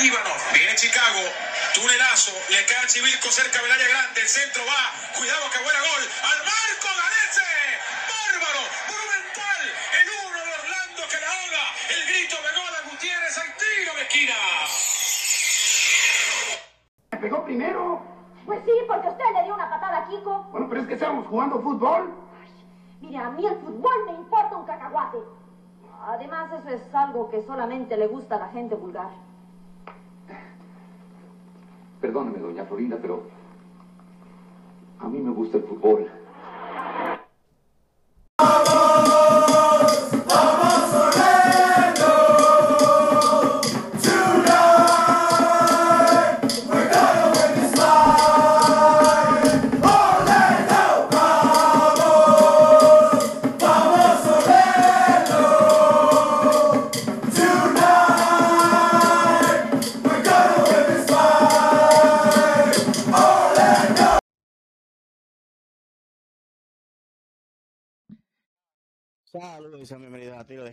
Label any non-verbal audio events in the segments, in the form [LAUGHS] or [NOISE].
Ivanov. Viene Chicago. Tunelazo. Le cae a Chivilco cerca del área grande. El centro va. Cuidado que buena gol. Al marco Galese. Bárbaro. Monumental. El uno de Orlando que la ahoga. El grito de gol a Gutiérrez. Al tiro de esquina. ¿Me pegó primero? Pues sí, porque usted le dio una patada a Kiko. Bueno, pero es que estábamos jugando fútbol. Mire, a mí el fútbol me importa un cacahuate. Además, eso es algo que solamente le gusta a la gente vulgar. Perdóneme, doña Florinda, pero a mí me gusta el fútbol.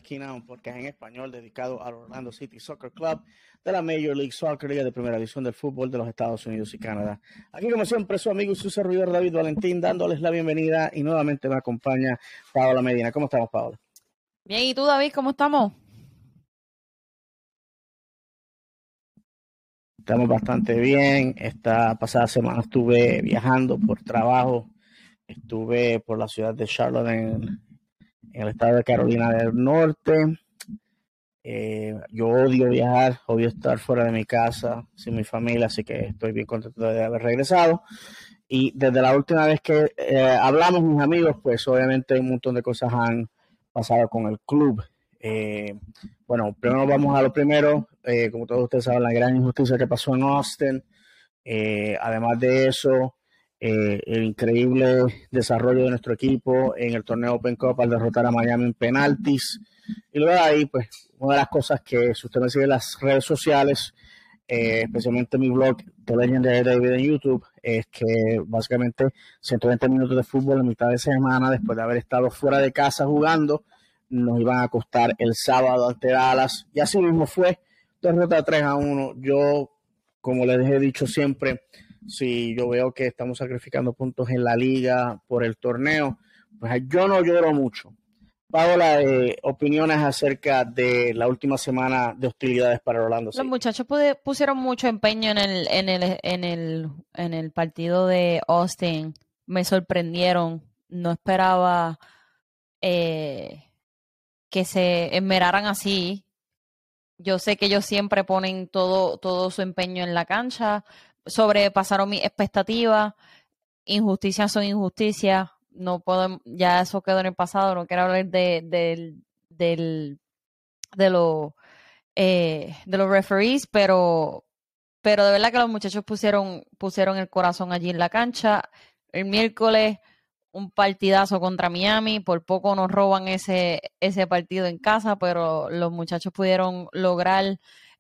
Esquina, un podcast en español dedicado al Orlando City Soccer Club de la Major League Soccer, Liga de Primera División del Fútbol de los Estados Unidos y Canadá. Aquí, como siempre, su amigo y su servidor David Valentín, dándoles la bienvenida y nuevamente me acompaña Paola Medina. ¿Cómo estamos, Paola? Bien, ¿y tú, David, cómo estamos? Estamos bastante bien. Esta pasada semana estuve viajando por trabajo. Estuve por la ciudad de Charlotte en en el estado de Carolina del Norte. Eh, yo odio viajar, odio estar fuera de mi casa, sin mi familia, así que estoy bien contento de haber regresado. Y desde la última vez que eh, hablamos, mis amigos, pues obviamente un montón de cosas han pasado con el club. Eh, bueno, primero vamos a lo primero. como todos ustedes saben, la gran injusticia que pasó en Austin. además de eso, eh, el increíble desarrollo de nuestro equipo en el torneo Open Cup al derrotar a Miami en penaltis. Y luego ahí, pues, una de las cosas que, si usted me sigue en las redes sociales, eh, especialmente mi blog The Legend de David en YouTube, es que básicamente 120 minutos de fútbol en mitad de semana, después de haber estado fuera de casa jugando, nos iban a costar el sábado ante Dallas. Y así mismo fue, derrota 3 a 1. Yo, como les he dicho siempre, si yo veo que estamos sacrificando puntos en la liga por el torneo, pues yo no lloro mucho. Paola, eh, opiniones acerca de la última semana de hostilidades para Orlando. Los muchachos pusieron mucho empeño en el, en el, en el, en el partido de Austin. Me sorprendieron. No esperaba eh, que se enmeraran así. Yo sé que ellos siempre ponen todo, todo su empeño en la cancha, sobrepasaron mis expectativas. Injusticias son injusticias. No puedo, ya eso quedó en el pasado. No quiero hablar de, de, de, de, lo, eh, de los referees, pero, pero de verdad que los muchachos pusieron, pusieron el corazón allí en la cancha. El miércoles, un partidazo contra Miami. Por poco nos roban ese, ese partido en casa, pero los muchachos pudieron lograr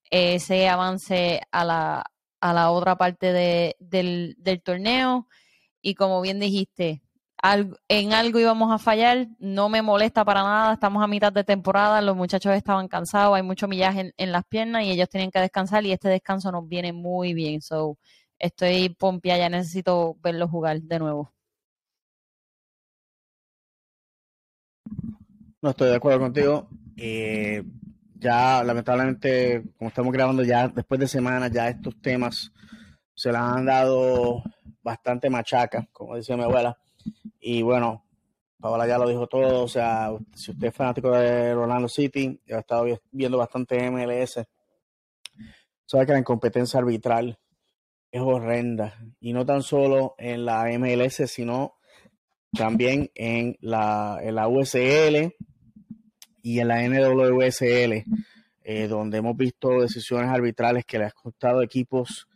ese avance a la, a la otra parte de, del, torneo. Y como bien dijiste, en algo íbamos a fallar, no me molesta para nada, estamos a mitad de temporada, los muchachos estaban cansados, hay mucho millaje en, las piernas y ellos tienen que descansar y este descanso nos viene muy bien. So, estoy pompia, ya necesito verlos jugar de nuevo. No estoy de acuerdo contigo. Eh, ya lamentablemente, como estamos grabando ya después de semanas, ya estos temas se les han dado bastante machaca, como dice mi abuela. Y bueno, Paola ya lo dijo todo, o sea, si usted es fanático de Orlando City, ya ha estado viendo bastante MLS, sabe que la incompetencia arbitral es horrenda. Y no tan solo en la MLS, sino también en la, en la USL, y en la NWSL, eh, donde hemos visto decisiones arbitrales que le han costado equipos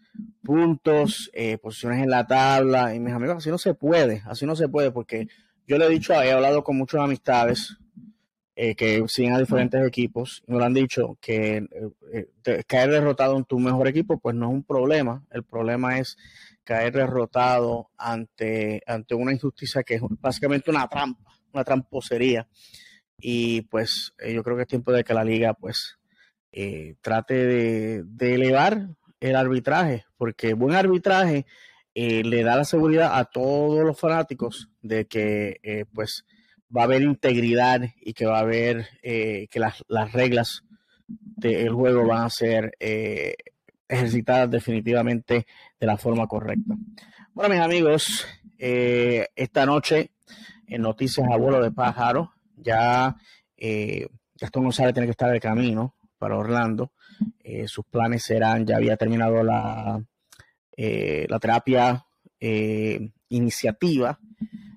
puntos, eh, posiciones en la tabla. Y mis amigos, así no se puede, así no se puede, porque yo le he dicho, he hablado con muchas amistades eh, que siguen a diferentes equipos, y me lo han dicho que caer derrotado en tu mejor equipo, pues no es un problema. El problema es caer derrotado ante, ante una injusticia que es básicamente una trampa, una tramposería y pues eh, yo creo que es tiempo de que la liga pues eh, trate de, elevar el arbitraje, porque buen arbitraje eh, le da la seguridad a todos los fanáticos de que eh, pues va a haber integridad y que va a haber que las, las, reglas del juego van a ser ejercitadas definitivamente de la forma correcta. Bueno, mis amigos, esta noche en Noticias Abuelo de Pájaro, ya Gastón González tiene que estar de camino para Orlando. Eh, sus planes serán, ya había terminado la, eh, la terapia eh, iniciativa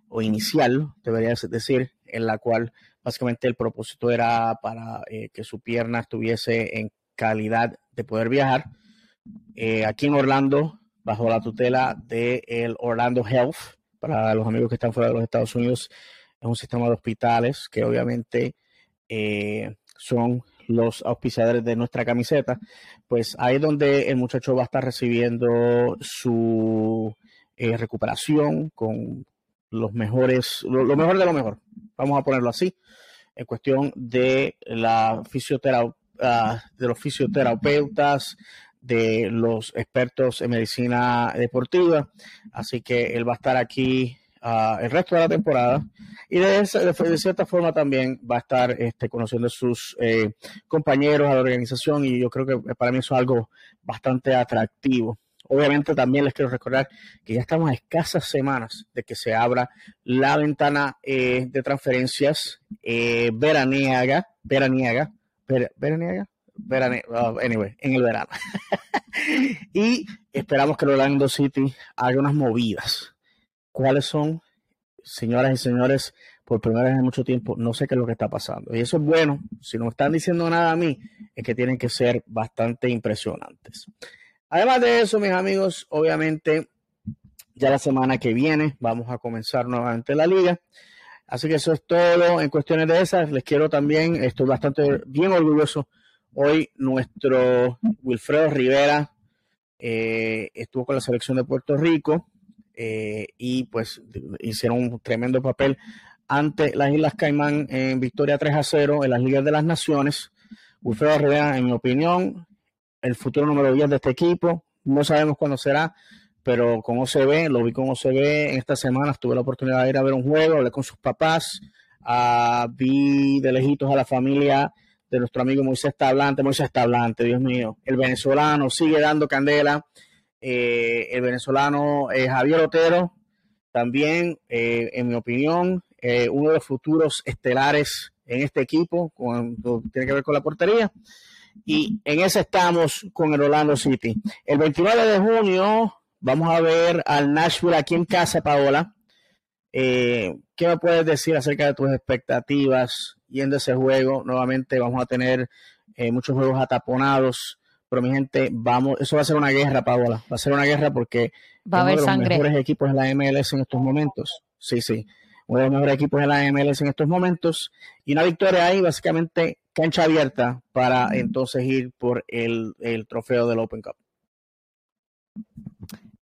o inicial, debería decir, en la cual básicamente el propósito era para que su pierna estuviese en calidad de poder viajar. aquí en Orlando, bajo la tutela del el Orlando Health, para los amigos que están fuera de los Estados Unidos, es un sistema de hospitales que obviamente son los auspiciadores de nuestra camiseta, pues ahí es donde el muchacho va a estar recibiendo su eh, recuperación con los mejores, lo, mejor de lo mejor, vamos a ponerlo así, en cuestión de la fisioterapia, de los fisioterapeutas, de los expertos en medicina deportiva, así que él va a estar aquí el resto de la temporada y de, cierta forma también va a estar este, conociendo a sus eh, compañeros, a la organización y yo creo que para mí eso es algo bastante atractivo. Obviamente también les quiero recordar que ya estamos a escasas semanas de que se abra la ventana eh, de transferencias eh, veraniega, veraniega, veraniega, uh, anyway, en el verano. [LAUGHS] y esperamos que Orlando City haga unas movidas cuáles son, señoras y señores, por primera vez en mucho tiempo, no sé qué es lo que está pasando. Y eso es bueno, si no están diciendo nada a mí, es que tienen que ser bastante impresionantes. Además de eso, mis amigos, obviamente, ya la semana que viene vamos a comenzar nuevamente la liga. Así que eso es todo en cuestiones de esas. Les quiero también, estoy bastante bien orgulloso. Hoy nuestro Wilfredo Rivera eh, estuvo con la selección de Puerto Rico eh, y pues hicieron un tremendo papel ante las Islas Caimán en victoria 3 a 0 en las Ligas de las Naciones. Wilfredo Rivera, en mi opinión, el futuro número 10 de este equipo. No sabemos cuándo será, pero como se ve, lo vi como se ve en esta semana. Tuve la oportunidad de ir a ver un juego, hablé con sus papás, uh, vi de lejitos a la familia de nuestro amigo Moisés Tablante. Moisés Tablante, Dios mío, el venezolano sigue dando candela eh, el venezolano eh, Javier Otero, también, eh, en mi opinión, uno de los futuros estelares en este equipo, cuando tiene que ver con la portería. Y en ese estamos con el Orlando City. El 29 de junio vamos a ver al Nashville aquí en casa, Paola. ¿Qué me puedes decir acerca de tus expectativas yendo a ese juego? Nuevamente vamos a tener muchos juegos ataponados pero mi gente, vamos, eso va a ser una guerra, Paola, va a ser una guerra porque va a haber uno de los mejores equipos en la MLS en estos momentos. Sí, sí, uno de los mejores equipos en la MLS en estos momentos. Y una victoria ahí, básicamente cancha abierta para entonces ir por el, trofeo del Open Cup.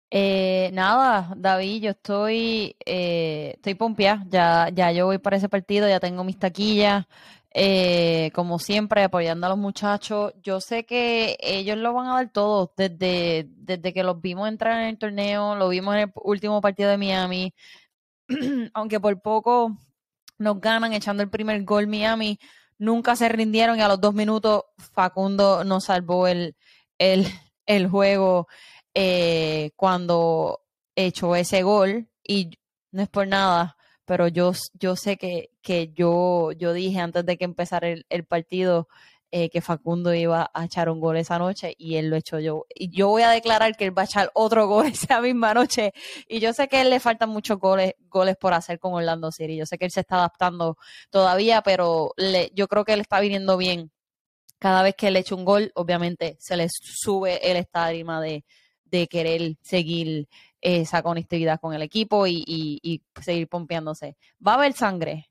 Eh, nada, David, yo estoy, eh, estoy pompeada, ya, ya yo voy para ese partido, ya tengo mis taquillas, eh, como siempre, apoyando a los muchachos. Yo sé que ellos lo van a dar todo desde, desde que los vimos entrar en el torneo, lo vimos en el último partido de Miami, [CLEARS THROAT] aunque por poco nos ganan echando el primer gol Miami, nunca se rindieron y a los dos minutos Facundo nos salvó el, el, [LAUGHS] el juego eh, cuando echó ese gol y no es por nada, pero yo, yo sé que, que yo, yo dije antes de que empezara el, partido eh, que Facundo iba a echar un gol esa noche y él lo echó yo. Y yo voy a declarar que él va a echar otro gol [LAUGHS] esa misma noche. Y yo sé que él le faltan muchos goles, goles por hacer con Orlando City. Yo sé que él se está adaptando todavía, pero le, yo creo que él está viniendo bien. Cada vez que él echa un gol, obviamente se le sube el estándar de, de querer seguir esa conectividad con el equipo y, seguir pompeándose. Va a haber sangre.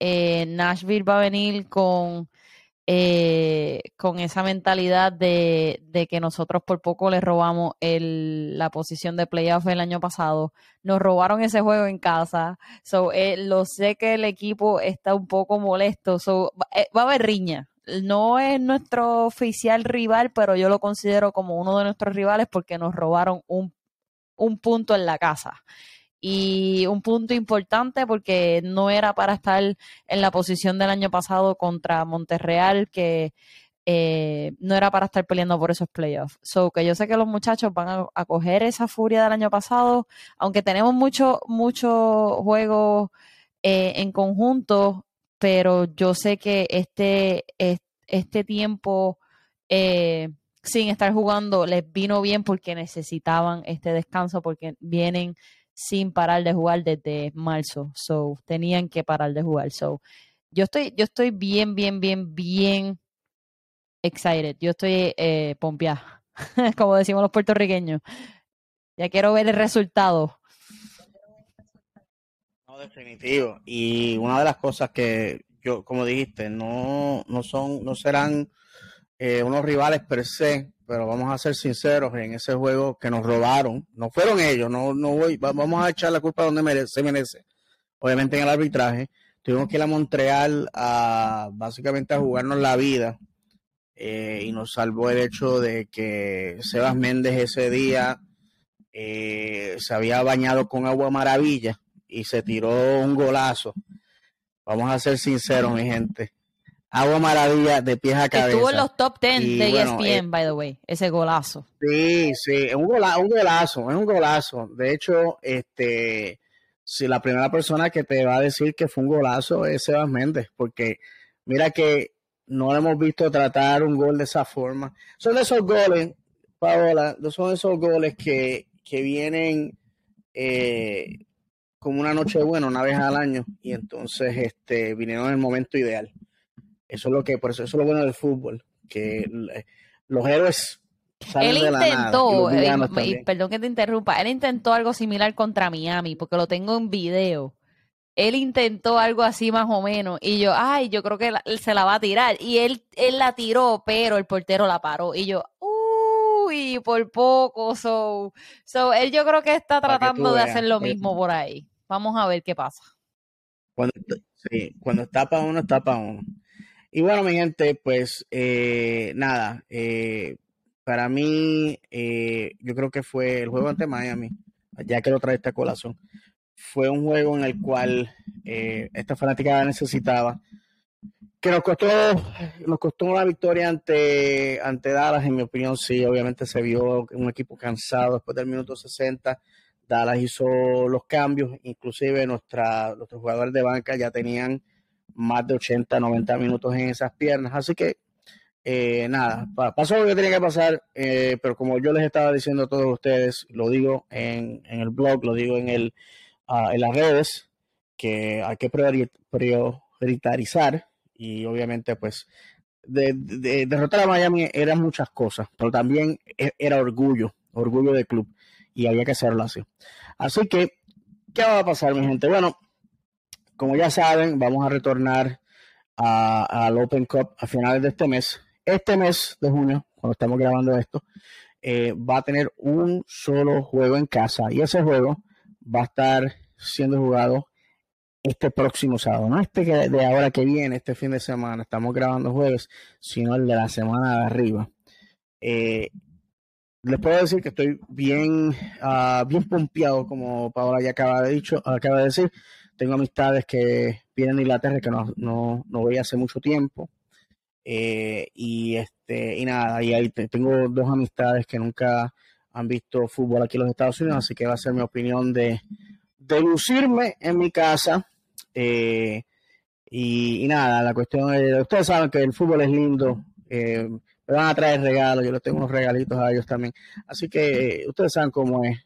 Eh, Nashville va a venir con, eh, con esa mentalidad de, que nosotros por poco le robamos la posición de playoff el año pasado. Nos robaron ese juego en casa. So, eh, lo sé que el equipo está un poco molesto. So, va a haber riña. no es nuestro oficial rival, pero yo lo considero como uno de nuestros rivales porque nos robaron un, un punto en la casa. Y un punto importante porque no era para estar en la posición del año pasado contra Monterreal, que eh, no era para estar peleando por esos playoffs. So que yo sé que los muchachos van a, coger esa furia del año pasado, aunque tenemos mucho, mucho juego eh, en conjunto, pero yo sé que este, este tiempo eh, sin estar jugando les vino bien porque necesitaban este descanso, porque vienen sin parar de jugar desde marzo, so tenían que parar de jugar. So yo estoy, yo estoy bien, bien, bien, bien excited. Yo estoy eh, pompeada, [LAUGHS] como decimos los puertorriqueños. Ya quiero ver el resultado. No, definitivo. Y una de las cosas que yo, como dijiste, no, no son, no serán eh, unos rivales per se, pero vamos a ser sinceros en ese juego que nos robaron. No fueron ellos, no, no voy, vamos a echar la culpa donde merece, se merece. Obviamente en el arbitraje. Tuvimos que ir a Montreal a básicamente a jugarnos la vida eh, y nos salvó el hecho de que Sebas Méndez ese día eh, se había bañado con agua maravilla y se tiró un golazo. Vamos a ser sinceros, mi gente. Agua maravilla de pies a cabeza. Estuvo en los top 10 de ESPN, eh, by the way, ese golazo. Sí, sí, es un, golazo, un golazo, es un golazo. De hecho, este, si la primera persona que te va a decir que fue un golazo es Sebas Méndez, porque mira que no lo hemos visto tratar un gol de esa forma. Son esos goles, Paola, son esos goles que, que vienen eh, como una noche buena, una vez al año, y entonces este, vinieron en el momento ideal. Eso es lo que, por eso, eso es lo bueno del fútbol, que los héroes él intentó, eh, perdón que te interrumpa, él intentó algo similar contra Miami, porque lo tengo en video él intentó algo así más o menos y yo, ay, yo creo que él se la va a tirar y él, él la tiró, pero el portero la paró y yo, uy, por poco, so, so él yo creo que está tratando de hacer lo mismo por ahí. Vamos a ver qué pasa. Cuando, sí, cuando está para uno, está para uno. Y bueno, mi gente, pues eh, nada, eh, para mí, eh, yo creo que fue el juego ante Miami, ya que lo trae esta colación fue un juego en el cual eh, esta fanática necesitaba. Que nos costó, nos costó una victoria ante, ante Dallas, en mi opinión, sí, obviamente se vio un equipo cansado después del minuto 60. Dallas hizo los cambios, inclusive nuestra, nuestros jugadores de banca ya tenían más de 80, 90 minutos en esas piernas. Así que, eh, nada, pasó lo que tenía que pasar, eh, pero como yo les estaba diciendo a todos ustedes, lo digo en, en el blog, lo digo en el, en las redes que hay que priorizar y obviamente pues de, derrotar a Miami eran muchas cosas, pero también e, era orgullo, orgullo del club y había que hacerlo así. Así que, ¿qué va a pasar mi gente? Bueno, como ya saben, vamos a retornar al Open Cup a finales de este mes. Este mes de junio, cuando estamos grabando esto, eh, va a tener un solo juego en casa y ese juego va a estar siendo jugado este próximo sábado, no este de ahora que viene, este fin de semana, estamos grabando jueves, sino el de la semana de arriba. Eh, les puedo decir que estoy bien, uh, bien pompeado, como Paola ya acaba de, dicho, acaba de decir. Tengo amistades que vienen de Inglaterra que no, no, no voy hace mucho tiempo. Eh, y este y nada, y ahí tengo dos amistades que nunca han visto fútbol aquí en los Estados Unidos, así que va a ser mi opinión de, de lucirme en mi casa. Eh, y, nada, la cuestión es, ustedes saben que el fútbol es lindo, eh, me van a traer regalos, yo les tengo unos regalitos a ellos también. Así que ustedes saben cómo es,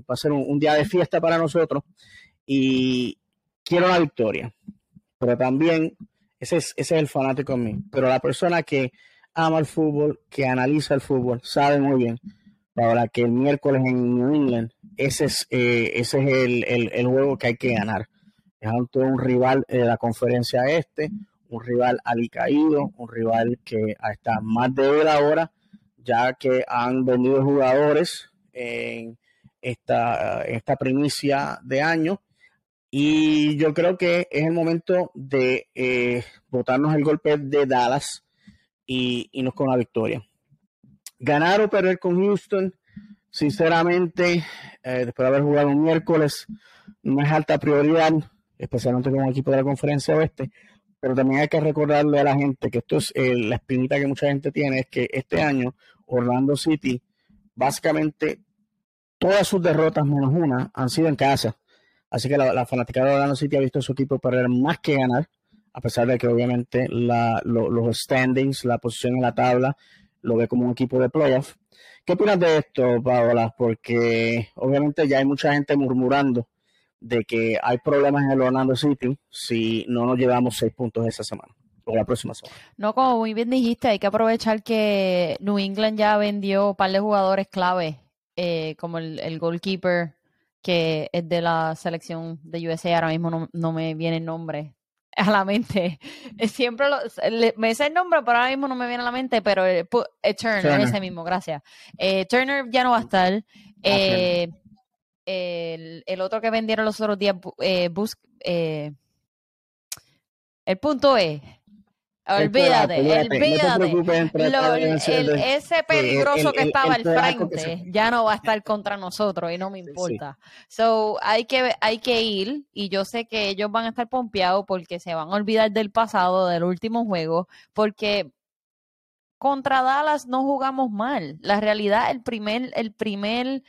va a ser un, día de fiesta para nosotros y quiero la victoria, pero también ese es, ese es el fanático en mí, pero la persona que ama el fútbol, que analiza el fútbol, sabe muy bien para que el miércoles en New England, ese es, eh, ese es el, el, juego que hay que ganar. Es un rival de la conferencia este, un rival alicaído, un rival que está más él ahora, ya que han vendido jugadores en esta, esta primicia de año. Y yo creo que es el momento de eh, botarnos el golpe de Dallas y, y nos con la victoria. Ganar o perder con Houston, sinceramente, eh, después de haber jugado un miércoles, no es alta prioridad, especialmente con el equipo de la conferencia oeste, pero también hay que recordarle a la gente que esto es eh, la espinita que mucha gente tiene, es que este año Orlando City, básicamente todas sus derrotas menos una han sido en casa. Así que la, la fanaticada de Orlando City ha visto a su equipo perder más que ganar, a pesar de que obviamente la, lo, los standings, la posición en la tabla, lo ve como un equipo de playoff. ¿Qué opinas de esto, Paola? Porque obviamente ya hay mucha gente murmurando de que hay problemas en el Orlando City si no nos llevamos seis puntos esa semana o la próxima semana. No, como muy bien dijiste, hay que aprovechar que New England ya vendió un par de jugadores clave, eh, como el, el, goalkeeper que es de la selección de USA, ahora mismo no, no me viene el nombre [LAUGHS] a la mente. Siempre lo, le, me sé el nombre, pero ahora mismo no me viene a la mente, pero eh, eh, Turner, Turner, ese mismo, gracias. Eh, Turner ya no va a estar. Eh, el, el, otro que vendieron los otros días, eh, bus, el punto es, olvídate, olvídate, lo, el, ese peligroso que estaba al frente ya no va a estar contra nosotros y no me importa. Sí. So, hay que, hay que ir y yo sé que ellos van a estar pompeados porque se van a olvidar del pasado, del último juego, porque contra Dallas no jugamos mal. La realidad, el primer, el primer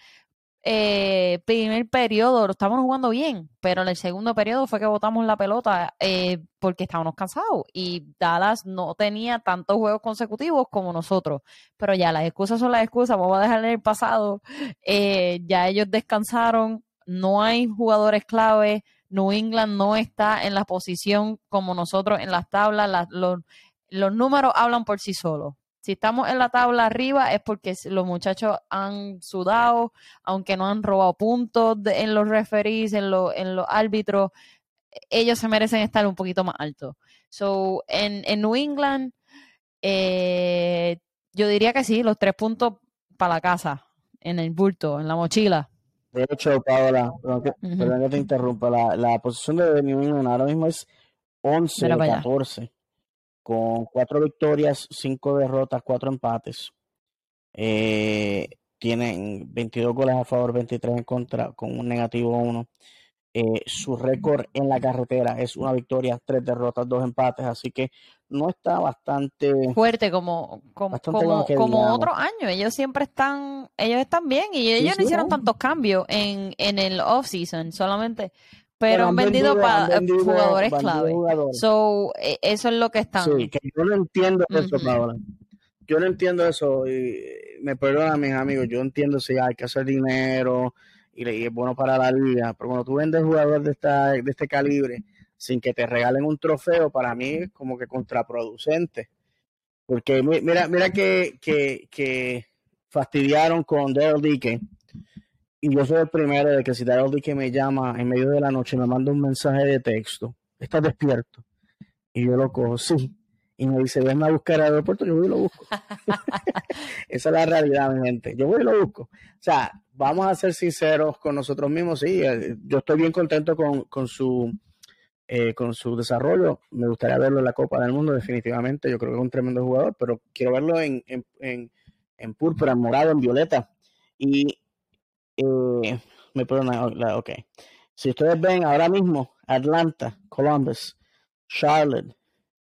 eh, primer periodo lo estábamos jugando bien, pero en el segundo periodo fue que botamos la pelota eh, porque estábamos cansados y Dallas no tenía tantos juegos consecutivos como nosotros. Pero ya las excusas son las excusas, vamos a dejar el pasado. Eh, ya ellos descansaron, no hay jugadores clave. New England no está en la posición como nosotros en las tablas. La, los, los números hablan por sí solos. Si estamos en la tabla arriba es porque los muchachos han sudado, aunque no han robado puntos de, en los referees, en, lo, en los árbitros, ellos se merecen estar un poquito más altos. So, en, en New England, eh, yo diría que sí, los tres puntos para la casa, en el bulto, en la mochila. De hecho, Paola, perdón que, uh -huh. perdón que te interrumpa, la, la, posición de New England ahora mismo es 11 de 14 con cuatro victorias, cinco derrotas, cuatro empates. Eh, tienen 22 goles a favor, 23 en contra, con un negativo 1. Eh, su récord en la carretera es una victoria, tres derrotas, dos empates, así que no está bastante fuerte como como, como, como otro año. Ellos siempre están, ellos están bien y ellos sí, no hicieron tantos cambios en, en el off season, solamente pero han vendido, para jugadores clave. Jugadores. So, eso es lo que están. Sí, que yo no entiendo eso, uh -huh. Paola. Yo no entiendo eso. Y me perdonan mis amigos. Yo entiendo si hay que hacer dinero y, y, es bueno para la liga. Pero cuando tú vendes jugadores de, esta, de este calibre sin que te regalen un trofeo, para mí es como que contraproducente. Porque mira, mira que, que, que fastidiaron con Daryl Dickey y yo soy el primero de que si Daryl que me llama en medio de la noche me manda un mensaje de texto, ¿estás despierto? Y yo lo cojo, sí. Y me dice, ven a buscar al aeropuerto, yo voy y lo busco. [LAUGHS] Esa es la realidad, mi gente. Yo voy y lo busco. O sea, vamos a ser sinceros con nosotros mismos. Sí, eh, yo estoy bien contento con, con su eh, con su desarrollo. Me gustaría verlo en la Copa del Mundo, definitivamente. Yo creo que es un tremendo jugador, pero quiero verlo en, en, en, en púrpura, en morado, en violeta. Y me perdona, ok. Si ustedes ven ahora mismo, Atlanta, Columbus, Charlotte,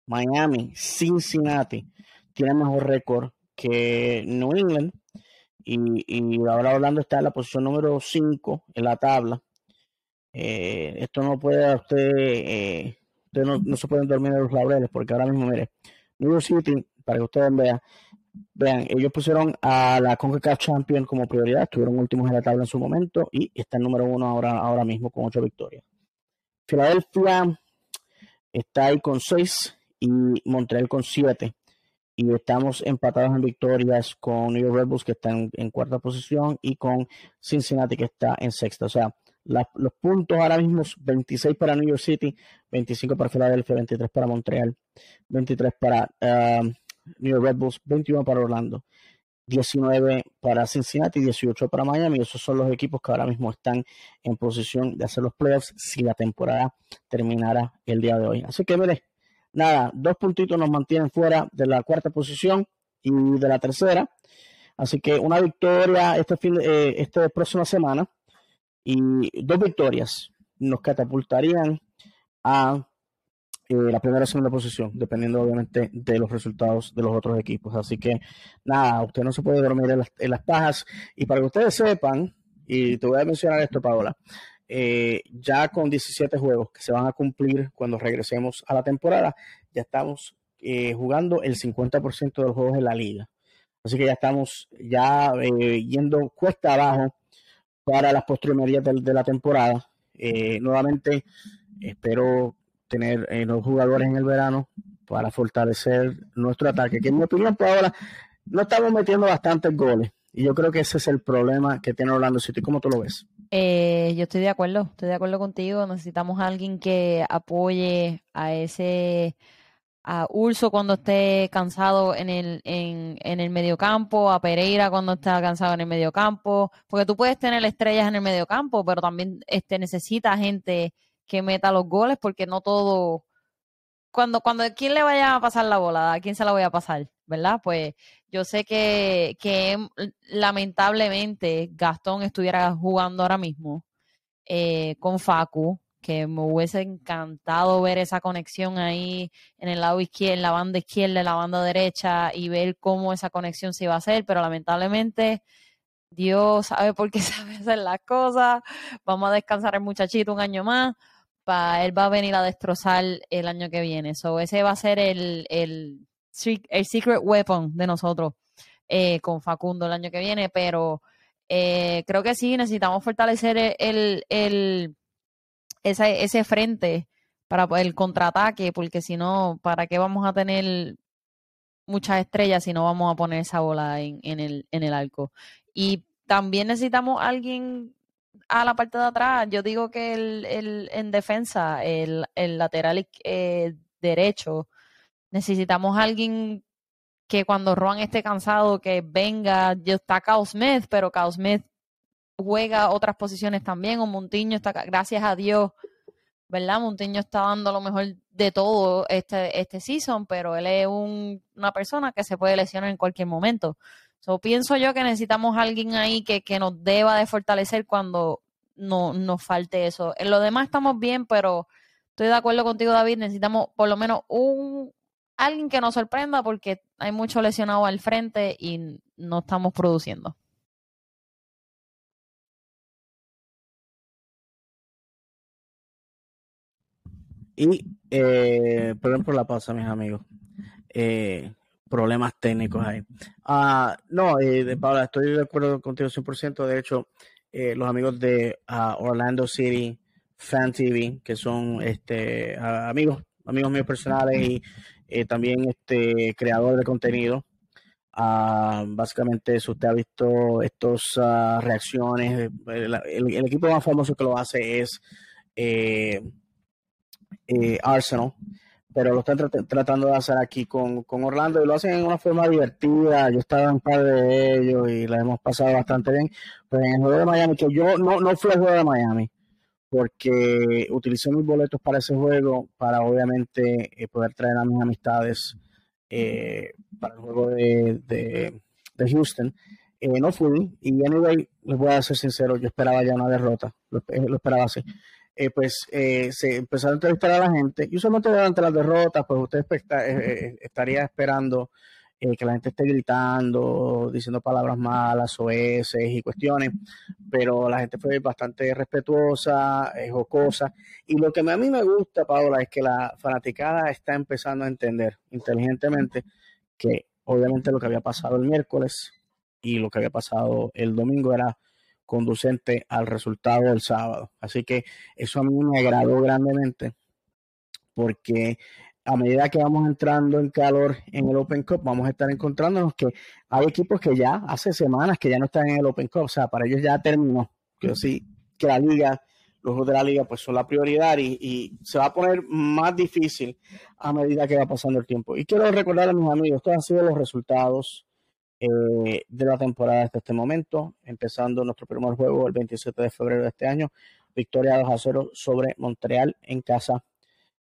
Miami, Cincinnati, tienen mejor récord que New England. Y, y, ahora Orlando está en la posición número 5 en la tabla. Eh, esto no puede usted, eh, usted no, no, se pueden dormir en los laureles, porque ahora mismo, mire, New York City, para que ustedes vean, Vean, ellos pusieron a la CONCACAF Champion como prioridad, estuvieron últimos en la tabla en su momento y está el número uno ahora, ahora mismo con ocho victorias. Filadelfia está ahí con seis y Montreal con siete. Y estamos empatados en victorias con New York Red Bulls que está en, cuarta posición y con Cincinnati que está en sexta. O sea, los puntos ahora mismo 26 para New York City, 25 para Filadelfia, 23 para Montreal, 23 para uh, New York Red Bulls, 21 para Orlando, 19 para Cincinnati, 18 para Miami. Esos son los equipos que ahora mismo están en posición de hacer los playoffs si la temporada terminara el día de hoy. Así que mire, nada, dos puntitos nos mantienen fuera de la cuarta posición y de la tercera. Así que una victoria este fin, eh, esta próxima semana y dos victorias nos catapultarían a eh, la primera o segunda posición, dependiendo obviamente de los resultados de los otros equipos. Así que nada, usted no se puede dormir en las, en pajas. Y para que ustedes sepan, y te voy a mencionar esto, Paola, eh, ya con 17 juegos que se van a cumplir cuando regresemos a la temporada, ya estamos eh, jugando el 50% de los juegos en la liga. Así que ya estamos ya yendo cuesta abajo para las postrimerías de, de la temporada. nuevamente, espero tener los jugadores en el verano para fortalecer nuestro ataque, que en mi opinión por ahora no estamos metiendo bastantes goles. Y yo creo que ese es el problema que tiene Orlando City. ¿Cómo tú lo ves? Eh, yo estoy de acuerdo, estoy de acuerdo contigo. Necesitamos a alguien que apoye a ese a Urso cuando esté cansado en el, en, en el mediocampo, a Pereira cuando está cansado en el mediocampo, porque tú puedes tener estrellas en el mediocampo, pero también este necesita gente que meta los goles, porque no todo cuando, cuando quién le vaya a pasar la bola, a quién se la voy a pasar, ¿verdad? Pues yo sé que, que lamentablemente Gastón estuviera jugando ahora mismo eh, con Facu, que me hubiese encantado ver esa conexión ahí en el lado izquierdo, en la banda izquierda, en la banda derecha y ver cómo esa conexión se iba a hacer, pero lamentablemente Dios sabe por qué [LAUGHS] sabe hacer las cosas. Vamos a descansar el muchachito un año más. Él va a venir a destrozar el año que viene. So, ese va a ser el, el el secret weapon de nosotros eh, con Facundo el año que viene, pero eh, creo que sí, necesitamos fortalecer el, el, ese, ese frente para el contraataque, porque si no, ¿para qué vamos a tener muchas estrellas si no vamos a poner esa bola en, en, el, en el arco? Y también necesitamos alguien a la parte de atrás. Yo digo que el, el en defensa, el, el lateral eh, derecho, necesitamos alguien que cuando Juan esté cansado, que venga, yo está Cao Smith, pero Cao Smith juega otras posiciones también, o Montiño está, gracias a Dios, ¿verdad? Montiño está dando lo mejor de todo este, este season, pero él es un, una persona que se puede lesionar en cualquier momento. So, pienso yo que necesitamos alguien ahí que, que nos deba de fortalecer cuando no, nos falte eso. En lo demás estamos bien, pero estoy de acuerdo contigo, David, necesitamos por lo menos un, alguien que nos sorprenda porque hay mucho lesionado al frente y no estamos produciendo. Y, eh, perdón por la pausa, mis amigos. Eh, problemas técnicos ahí. Ah, no, eh, Paula, estoy de acuerdo contigo 100%. De hecho, eh, los amigos de uh, Orlando City Fan TV, que son este, amigos, amigos míos personales y eh, también este creador de contenido. Uh, básicamente, si usted ha visto estas uh, reacciones, el, el, el, equipo más famoso que lo hace es eh, eh, Arsenal, pero lo están trat tratando de hacer aquí con, con, Orlando y lo hacen en una forma divertida. Yo estaba en par de ellos y la hemos pasado bastante bien. Pues en el juego de Miami, que yo no, no fui al juego de Miami, porque utilicé mis boletos para ese juego para obviamente eh, poder traer a mis amistades eh, para el juego de, de, Houston. Eh, no fui y anyway, les voy a ser sincero, yo esperaba ya una derrota, lo, lo esperaba así. Eh, pues se empezaron a entrevistar a la gente y usualmente durante las derrotas, pues usted estaría esperando eh, que la gente esté gritando, diciendo palabras malas, o y cuestiones, pero la gente fue bastante respetuosa, eh, jocosa. Y lo que a mí me gusta, Paola, es que la fanaticada está empezando a entender inteligentemente que obviamente lo que había pasado el miércoles y lo que había pasado el domingo era conducente al resultado del sábado. Así que eso a mí me agradó grandemente porque a medida que vamos entrando en calor en el Open Cup, vamos a estar encontrándonos que hay equipos que ya hace semanas que ya no están en el Open Cup, o sea, para ellos ya terminó. Que sí, que la liga, los de la liga, pues son la prioridad y, y, se va a poner más difícil a medida que va pasando el tiempo. Y quiero recordar a mis amigos, estos han sido los resultados eh, de la temporada hasta este momento, empezando nuestro primer juego el 27 de febrero de este año, victoria 2 a 0 sobre Montreal en casa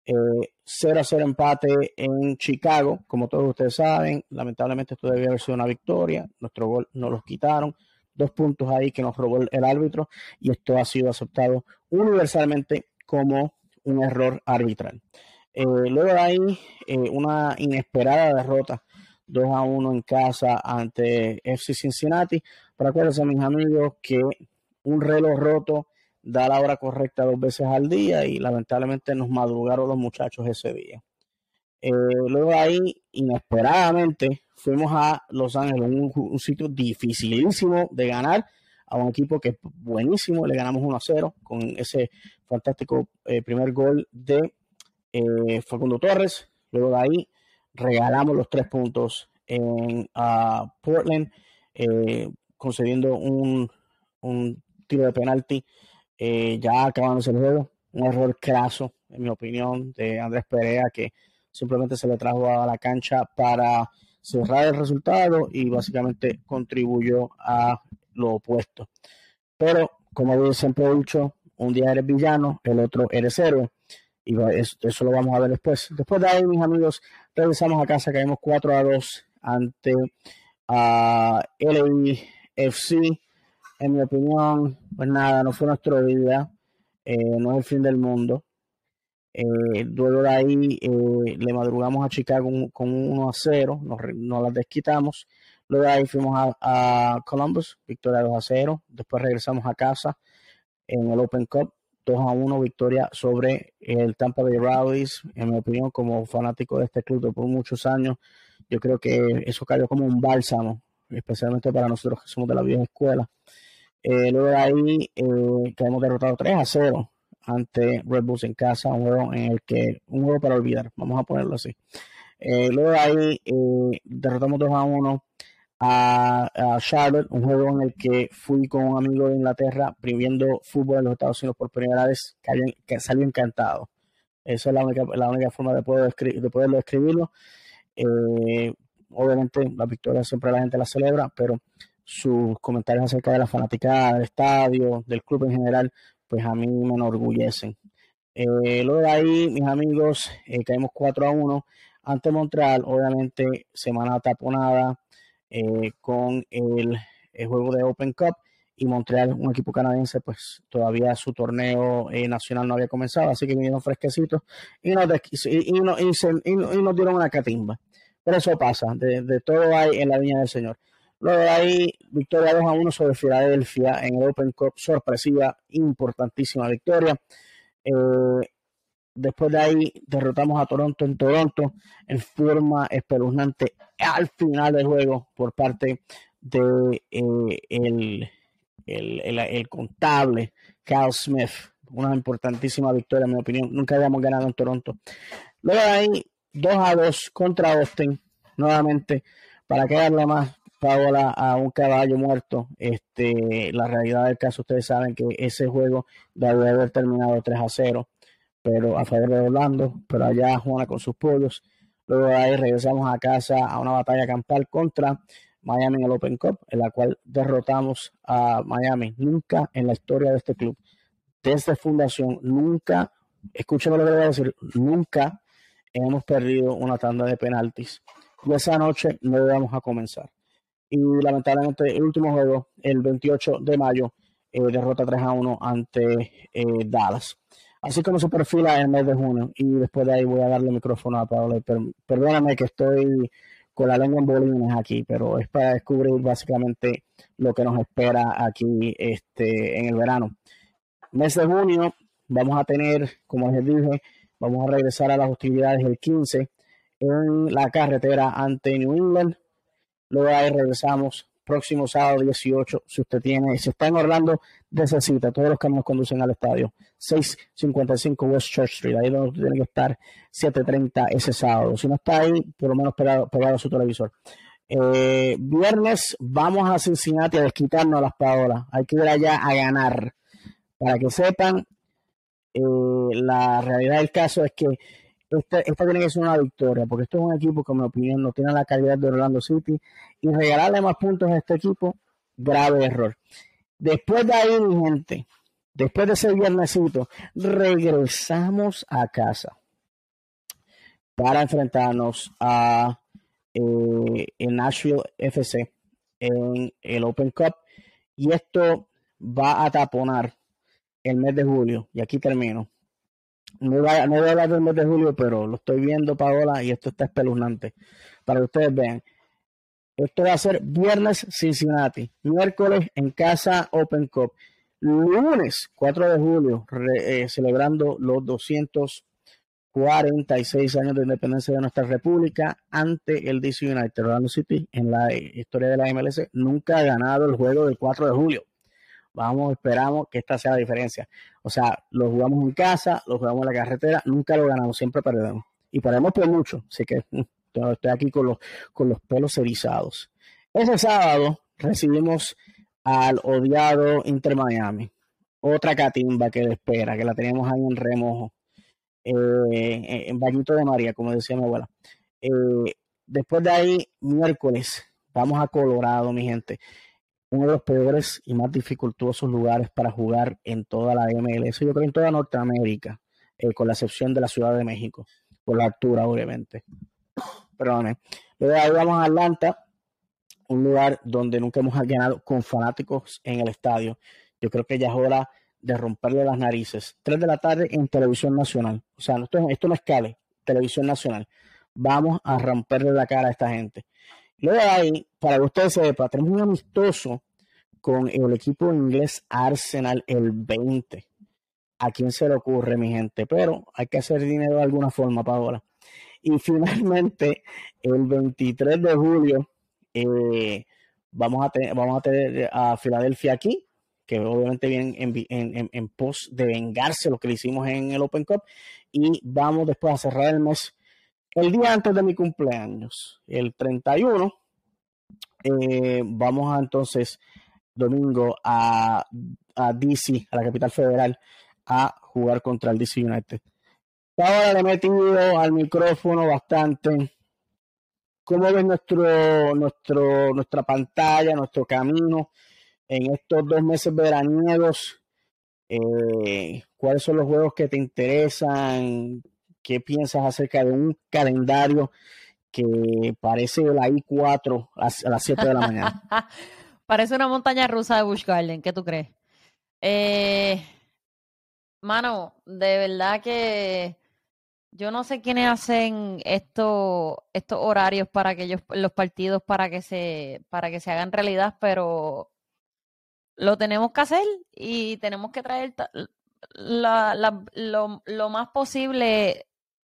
0 a 0 empate en Chicago, como todos ustedes saben. Lamentablemente esto debía haber sido una victoria. Nuestro gol no los quitaron. Dos puntos ahí que nos robó el árbitro y esto ha sido aceptado universalmente como un error arbitral. Eh, luego de ahí, eh, una inesperada derrota 2 a 1 en casa ante FC Cincinnati. Pero acuérdense, mis amigos, que un reloj roto da la hora correcta dos veces al día y lamentablemente nos madrugaron los muchachos ese día. Eh, luego de ahí, inesperadamente, fuimos a Los Ángeles, un, sitio dificilísimo de ganar a un equipo que es buenísimo. Le ganamos 1 a 0 con ese fantástico eh, primer gol de eh, Facundo Torres. Luego de ahí, regalamos los tres puntos en Portland, concediendo un, tiro de penalti eh, ya acabándose el juego. Un error craso, en mi opinión, de Andrés Perea, que simplemente se le trajo a la cancha para cerrar el resultado y básicamente contribuyó a lo opuesto. Pero, como siempre he un día eres villano, el otro eres héroe. Y eso, lo vamos a ver después. Después de ahí, mis amigos, regresamos a casa, caímos 4 a 2 ante a LAFC en mi opinión, pues nada, no fue nuestro día, eh, no es el fin del mundo. Eh, luego de ahí eh, le madrugamos a Chicago con, 1 a 0, nos, nos, las desquitamos. Luego de ahí fuimos a, Columbus, victoria 2 a 0. Después regresamos a casa en el Open Cup, 2 a 1, victoria sobre el Tampa Bay Rowdies. En mi opinión, como fanático de este club por muchos años, yo creo que eso cayó como un bálsamo, especialmente para nosotros que somos de la vieja escuela. Eh, luego de ahí eh, hemos derrotado 3 a 0 ante Red Bulls en casa, un juego en el que, un juego para olvidar, vamos a ponerlo así. Eh, luego de ahí eh, derrotamos 2 a 1 a, Charlotte, un juego en el que fui con un amigo de Inglaterra viviendo fútbol en los Estados Unidos por primera vez, que, salió encantado. Esa es la única, la única forma de, poder de poderlo escribirlo. obviamente la victoria siempre la gente la celebra, pero sus comentarios acerca de la fanaticada, del estadio, del club en general, pues a mí me enorgullecen. Eh, luego de ahí, mis amigos, eh, caímos 4 a 1 ante Montreal, obviamente semana taponada eh, con el, juego de Open Cup y Montreal, un equipo canadiense, pues todavía su torneo eh, nacional no había comenzado, así que vinieron fresquecitos y nos, y, nos dieron una catimba. Pero eso pasa, de, de todo hay en la viña del Señor. Luego de ahí, victoria 2 a 1 sobre Filadelfia en el Open Cup, sorpresiva, importantísima victoria. Eh, después de ahí, derrotamos a Toronto en Toronto en forma espeluznante al final del juego por parte de eh, el, el, contable Cal Smith. Una importantísima victoria, en mi opinión. Nunca habíamos ganado en Toronto. Luego de ahí, 2 a 2 contra Austin, nuevamente, para quedarle más Paola a un caballo muerto. Este, la realidad del caso, ustedes saben que ese juego debe haber terminado 3 a 0, pero a favor de Orlando, pero allá Juana con sus pollos. Luego de ahí regresamos a casa a una batalla campal contra Miami en el Open Cup, en la cual derrotamos a Miami. Nunca en la historia de este club, desde fundación, nunca, escúcheme lo que voy a decir, nunca hemos perdido una tanda de penaltis. Y esa noche no vamos a comenzar y lamentablemente el último juego, el 28 de mayo, eh, derrota 3 a 1 ante eh, Dallas. Así como se perfila el mes de junio y después de ahí voy a darle el micrófono a Pablo. perdóname que estoy con la lengua en bolines aquí, pero es para descubrir básicamente lo que nos espera aquí este, en el verano. Mes de junio vamos a tener, como les dije, vamos a regresar a las hostilidades el 15 en la carretera ante New England Luego ahí regresamos próximo sábado 18. Si usted tiene, si está en Orlando, necesita todos los caminos conducen al estadio. 655 West Church Street, ahí donde tiene que estar 7:30 ese sábado. Si no está ahí, por lo menos pegado, a su televisor. Eh, viernes vamos a Cincinnati a desquitarnos a las paolas. Hay que ir allá a ganar. Para que sepan, eh, la realidad del caso es que esta, tiene que ser una victoria, porque esto es un equipo que, en mi opinión, no tiene la calidad de Orlando City. Y regalarle más puntos a este equipo, grave error. Después de ahí, mi gente, después de ese viernesito, regresamos a casa. para enfrentarnos a eh, Nashville FC en el Open Cup. Y esto va a taponar el mes de julio. Y aquí termino. No voy, a, hablar del mes de julio, pero lo estoy viendo, Paola, y esto está espeluznante. Para que ustedes vean. Esto va a ser viernes Cincinnati, miércoles en casa Open Cup, lunes 4 de julio eh, celebrando los 246 años de independencia de nuestra república ante el DC United Orlando City en la historia de la MLC nunca ha ganado el juego del 4 de julio. Vamos, esperamos que esta sea la diferencia. O sea, lo jugamos en casa, lo jugamos en la carretera, nunca lo ganamos, siempre perdemos. Y perdemos por mucho, así que [LAUGHS] estoy aquí con los, con los pelos erizados. Ese sábado recibimos al odiado Inter Miami. Otra catimba que le espera, que la teníamos ahí en remojo. Eh, en Bañito de María, como decía mi abuela. Eh, después de ahí, miércoles, vamos a Colorado, mi gente uno de los peores y más dificultosos lugares para jugar en toda la MLS, yo creo en toda Norteamérica, eh, con la excepción de la Ciudad de México, por la altura, obviamente. Perdóname. Luego ahí vamos a Atlanta, un lugar donde nunca hemos ganado con fanáticos en el estadio. Yo creo que ya es hora de romperle las narices. Tres de la tarde en televisión nacional. O sea, esto, esto no es Cali, televisión nacional. Vamos a romperle la cara a esta gente. Luego ahí, para que ustedes sepan, tenemos un amistoso con el equipo inglés Arsenal el 20. ¿A quién se le ocurre, mi gente? Pero hay que hacer dinero de alguna forma, Paola. Y [LAUGHS] finalmente, el 23 de julio, eh, vamos, a tener, vamos a tener a Filadelfia aquí, que obviamente viene en, en, pos de vengarse lo que le hicimos en el Open Cup. Y vamos después a cerrar el mes el día antes de mi cumpleaños, el 31, eh, vamos a entonces domingo a, a DC, a la capital federal, a jugar contra el DC United. Ahora le he metido al micrófono bastante. ¿Cómo ves nuestro, nuestro, nuestra pantalla, nuestro camino en estos dos meses veraniegos? Eh, ¿Cuáles son los juegos que te interesan? ¿Qué piensas acerca de un calendario que parece la I4 a, las 7 de la mañana? [LAUGHS] parece una montaña rusa de Bush Garden, ¿qué tú crees? Eh, mano, de verdad que yo no sé quiénes hacen estos estos horarios para que ellos, los partidos para que se para que se hagan realidad, pero lo tenemos que hacer y tenemos que traer lo, lo, más posible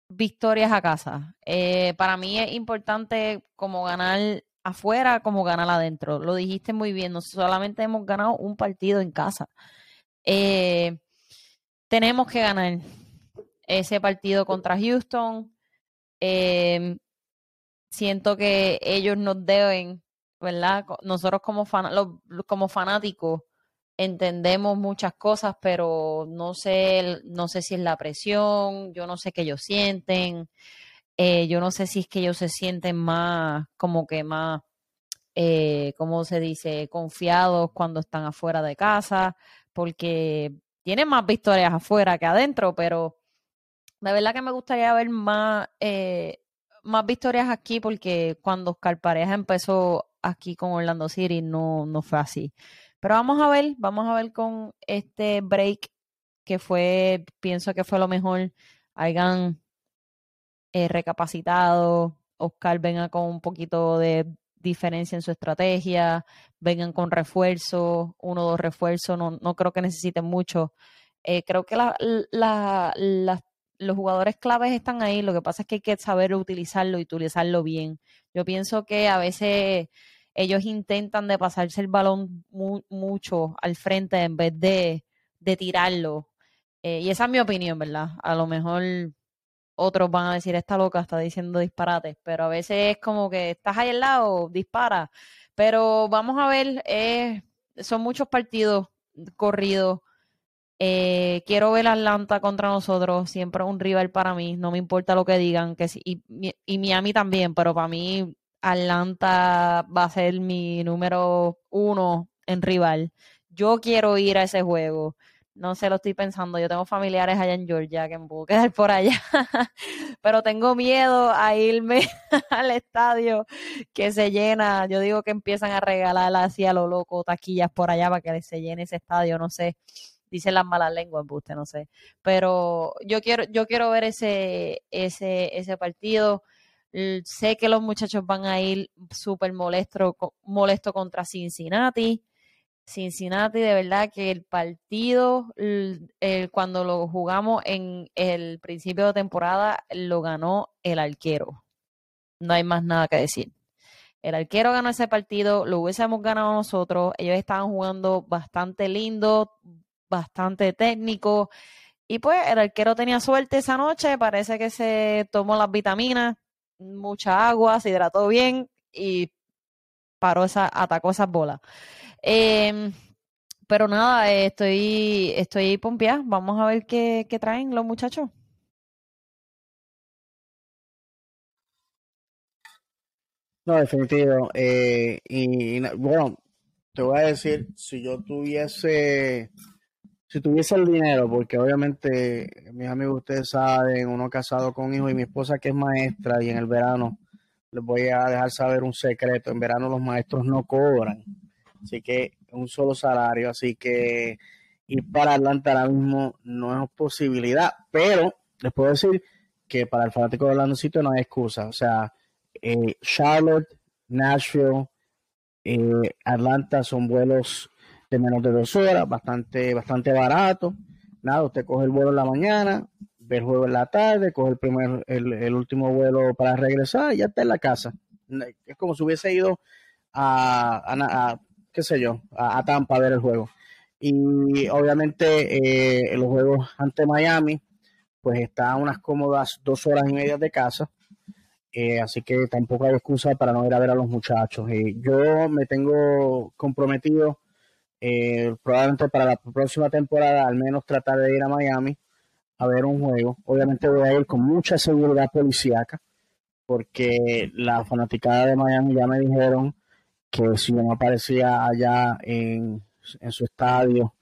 victorias a casa. Eh, para mí es importante como ganar afuera como ganar adentro. Lo dijiste muy bien, no solamente hemos ganado un partido en casa. Eh, tenemos que ganar ese partido contra Houston. Eh, siento que ellos nos deben, ¿verdad? Nosotros como, como fanáticos entendemos muchas cosas, pero no sé, no sé si es la presión, yo no sé qué ellos sienten, eh, yo no sé si es que ellos se sienten más, como que más, eh, ¿cómo se dice?, confiados cuando están afuera de casa, porque tienen más victorias afuera que adentro, pero de verdad que me gustaría ver más, eh, más victorias aquí, porque cuando Oscar Pareja empezó aquí con Orlando City no, no fue así. Pero vamos a ver, vamos a ver con este break que fue, pienso que fue lo mejor. Hayan eh, recapacitado, Oscar venga con un poquito de diferencia en su estrategia, vengan con refuerzos, uno o dos refuerzos, no, no creo que necesiten mucho. Eh, creo que la, la, los jugadores claves están ahí, lo que pasa es que hay que saber utilizarlo y utilizarlo bien. Yo pienso que a veces ellos intentan de pasarse el balón mucho al frente en vez de, de tirarlo. Eh, y esa es mi opinión, ¿verdad? A lo mejor otros van a decir, esta loca está diciendo disparates, pero a veces es como que estás ahí al lado, dispara. Pero vamos a ver, son muchos partidos corridos. Eh, quiero ver Atlanta contra nosotros, siempre un rival para mí, no me importa lo que digan, que y, y Miami también, pero para mí Atlanta va a ser mi número uno en rival. Yo quiero ir a ese juego. No sé, lo estoy pensando. Yo tengo familiares allá en Georgia que me puedo quedar por allá. [LAUGHS] Pero tengo miedo a irme [LAUGHS] al estadio que se llena. Yo digo que empiezan a regalar así a lo loco taquillas por allá para que se llene ese estadio, no sé. Dicen las malas lenguas, usted no sé. Pero yo quiero, yo quiero ver ese, ese, ese partido. Sé que los muchachos van a ir súper molestos molesto contra Cincinnati Cincinnati, de verdad que el partido, cuando lo jugamos en el principio de temporada, lo ganó el arquero. No hay más nada que decir. El arquero ganó ese partido, lo hubiésemos ganado nosotros. Ellos estaban jugando bastante lindo, bastante técnico. Y pues el arquero tenía suerte esa noche, parece que se tomó las vitaminas, mucha agua, se hidrató bien y paró esa, atacó esas bolas. Em, pero nada, estoy, estoy pompeada. Vamos a ver qué, qué traen los muchachos. No, definitivo. Eh, y, bueno, te voy a decir, si yo tuviese, si tuviese el dinero, porque obviamente mis amigos ustedes saben, uno casado con hijos y mi esposa que es maestra y en el verano les voy a dejar saber un secreto, en verano los maestros no cobran. Así que un solo salario, así que ir para Atlanta ahora mismo no es posibilidad, pero les puedo decir que para el fanático de Orlando sitio no hay excusa. O sea, eh, Charlotte, Nashville, eh, Atlanta son vuelos de menos de dos horas, bastante, bastante barato. Nada, usted coge el vuelo en la mañana, ve el juego en la tarde, coge el primer, el, último vuelo para regresar y ya está en la casa. Es como si hubiese ido a, a qué sé yo, a, Tampa a ver el juego. Y obviamente eh, los juegos ante Miami, pues está a unas cómodas dos horas y media de casa. Eh, así que tampoco hay excusa para no ir a ver a los muchachos. y yo me tengo comprometido eh, probablemente para la próxima temporada al menos tratar de ir a Miami a ver un juego. Obviamente voy a ir con mucha seguridad policíaca porque la fanaticada de Miami ya me dijeron que si yo no aparecía allá en, su estadio,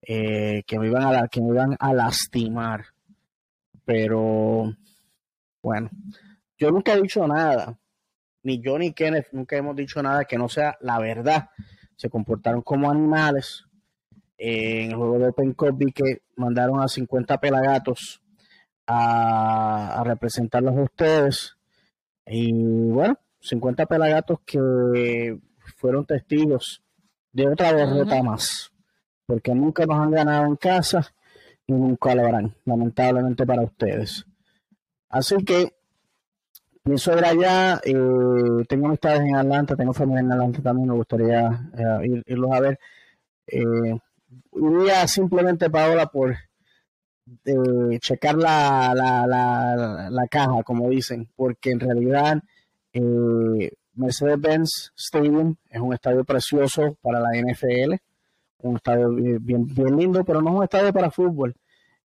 eh, que, me iban a, que me iban a lastimar. Pero bueno, yo nunca he dicho nada, ni yo ni Kenneth nunca hemos dicho nada que no sea la verdad. Se comportaron como animales. en el juego de Open Cup vi que mandaron a 50 pelagatos a, a representarlos a ustedes. Y bueno, 50 pelagatos que fueron testigos de otra derrota más, porque nunca nos han ganado en casa y nunca lo harán, lamentablemente para ustedes. Así que pienso ir allá, eh, tengo amistades en Atlanta, tengo familia en Atlanta también, me gustaría eh, irlos a ver. Eh, iría simplemente, Paola, por eh, checar la, la, la, la, caja, como dicen, porque en realidad eh, Mercedes-Benz Stadium es un estadio precioso para la NFL, un estadio bien, bien lindo, pero no es un estadio para fútbol.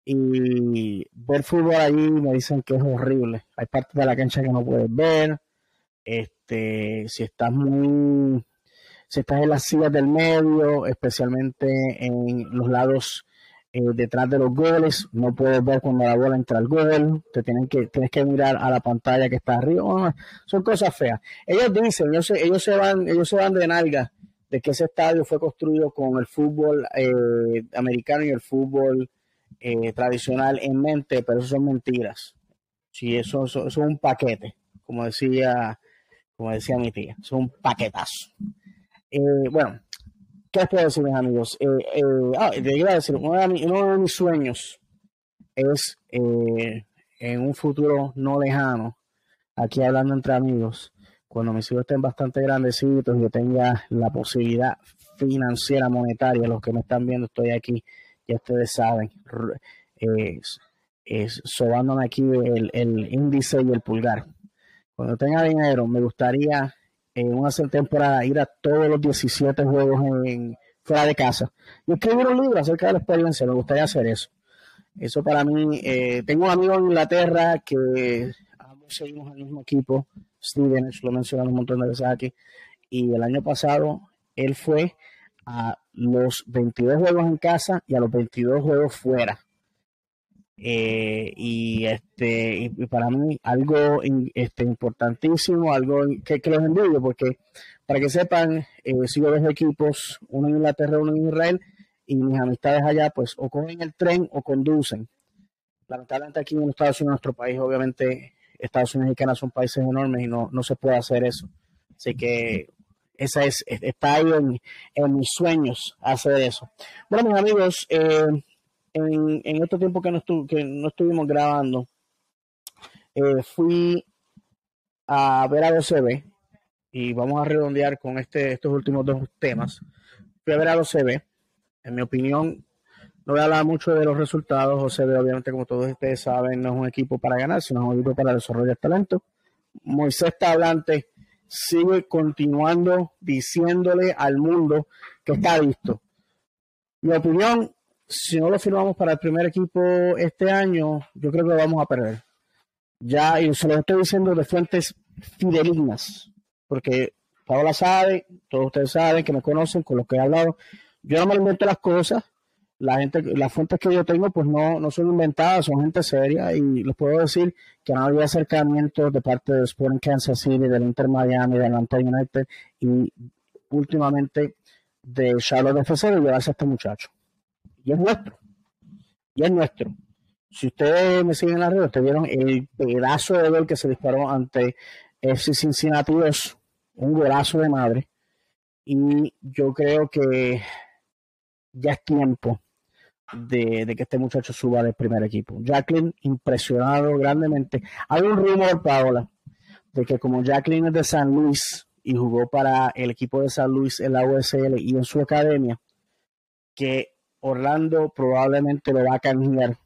Y ver fútbol allí me dicen que es horrible. Hay partes de la cancha que no puedes ver. Este, si estás muy, si estás en las sillas del medio, especialmente en los lados eh, detrás de los goles, no puedes ver cuando la bola entra al gol, te tienen que, tienes que mirar a la pantalla que está arriba, son cosas feas. Ellos dicen, ellos se, ellos se van, ellos se van de nalga de que ese estadio fue construido con el fútbol eh, americano y el fútbol eh, tradicional en mente, pero eso son mentiras. Sí, eso, eso, es un paquete, como decía, como decía mi tía, es un paquetazo. bueno, ¿Qué les puedo decir, mis amigos? Eh, eh, ah, iba a decir, uno de, mis sueños es eh, en un futuro no lejano, aquí hablando entre amigos, cuando mis hijos estén bastante grandecitos y yo tenga la posibilidad financiera, monetaria, los que me están viendo, estoy aquí, ya ustedes saben, es, sobándome aquí el, índice y el pulgar. Cuando tenga dinero, me gustaría en una temporada ir a todos los 17 juegos en, fuera de casa y escribir un libro acerca de la experiencia. Me gustaría hacer eso. Eso para mí, eh, tengo un amigo en Inglaterra que ambos seguimos el mismo equipo, Steven, lo mencionado un montón de veces aquí, y el año pasado él fue a los 22 juegos en casa y a los 22 juegos fuera. Eh, y este y para mí algo este, importantísimo, algo que, que los envío, porque para que sepan, eh, sigo dos equipos, uno en Inglaterra, uno en Israel, y mis amistades allá, pues o cogen el tren o conducen. Lamentablemente aquí en Estados Unidos, nuestro país, obviamente, Estados Unidos y Canadá son países enormes y no, no se puede hacer eso. Así que esa es, está ahí en, mis sueños hacer eso. Bueno, mis amigos, eh, en, en este tiempo que no, que no estuvimos grabando, eh, fui a ver a OCB y vamos a redondear con este, estos últimos dos temas. Fui a ver a OCB. En mi opinión, no voy a hablar mucho de los resultados. OCB, obviamente, como todos ustedes saben, no es un equipo para ganar, sino un equipo para desarrollar talento. Moisés Tablante sigue continuando diciéndole al mundo que está listo. Mi opinión, si no lo firmamos para el primer equipo este año, yo creo que lo vamos a perder. Ya, y se lo estoy diciendo de fuentes fidelignas, porque Paola sabe, todos ustedes saben que me conocen, con los que he hablado. Yo no me invento las cosas, la gente, las fuentes que yo tengo, pues no, no son inventadas, son gente seria y les puedo decir que no había acercamientos de parte de Sporting Kansas City, del Inter Miami, del Atlanta United y últimamente de Charlotte FC de llevarse a este muchacho y es nuestro. Y es nuestro. Si ustedes me siguen en la red, ustedes vieron el pedazo de gol que se disparó ante FC Cincinnati 2, un golazo de madre. Y yo creo que ya es tiempo de, que este muchacho suba del primer equipo. Jacqueline, impresionado grandemente. Hay un rumor, Paola, de que como Jacqueline es de San Luis y jugó para el equipo de San Luis en la USL y en su academia, que Orlando probablemente lo va a cambiar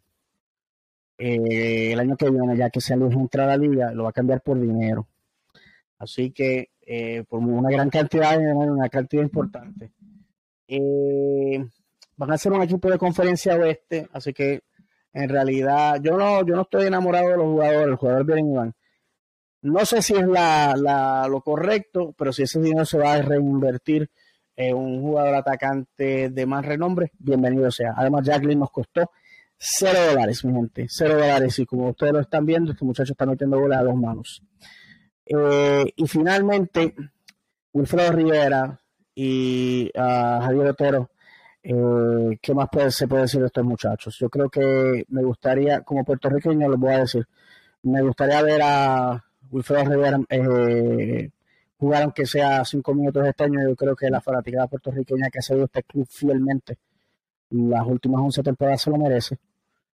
eh, el año que viene, ya que se Luis entra a la liga, lo va a cambiar por dinero. Así que eh, por una gran cantidad de dinero, una cantidad importante. Eh, van a ser un equipo de conferencia oeste, así que en realidad yo no, yo no estoy enamorado de los jugadores, el jugador bien Iván. No sé si es la, lo correcto, pero si ese dinero se va a reinvertir un jugador atacante de más renombre, bienvenido sea. Además, Jacqueline nos costó cero dólares, mi gente, cero dólares. Y como ustedes lo están viendo, este muchacho está metiendo goles a dos manos. Eh, y finalmente, Wilfredo Rivera y uh, Javier Otero, eh, ¿qué más se puede decir de estos muchachos? Yo creo que me gustaría, como puertorriqueño, les voy a decir, me gustaría ver a Wilfredo Rivera eh, jugar aunque sea cinco minutos este año, yo creo que la fanaticada puertorriqueña que ha seguido este club fielmente las últimas 11 temporadas se lo merece,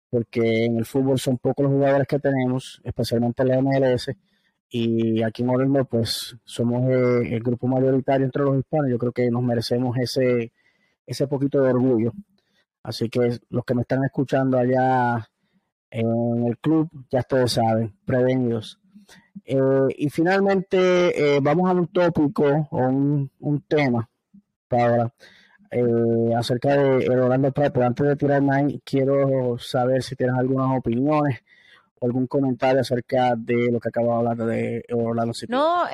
porque en el fútbol son pocos los jugadores que tenemos, especialmente en la MLS, y aquí en Orlando pues somos eh, el grupo mayoritario entre los hispanos, yo creo que nos merecemos ese, ese poquito de orgullo. Así que los que me están escuchando allá en el club, ya ustedes saben, prevenidos. Eh, y finalmente eh, vamos a un tópico o un, tema para eh, acerca de el Orlando Pride. Pero antes de tirar ahí, quiero saber si tienes algunas opiniones algún comentario acerca de lo que acabo de hablar de Orlando City. No,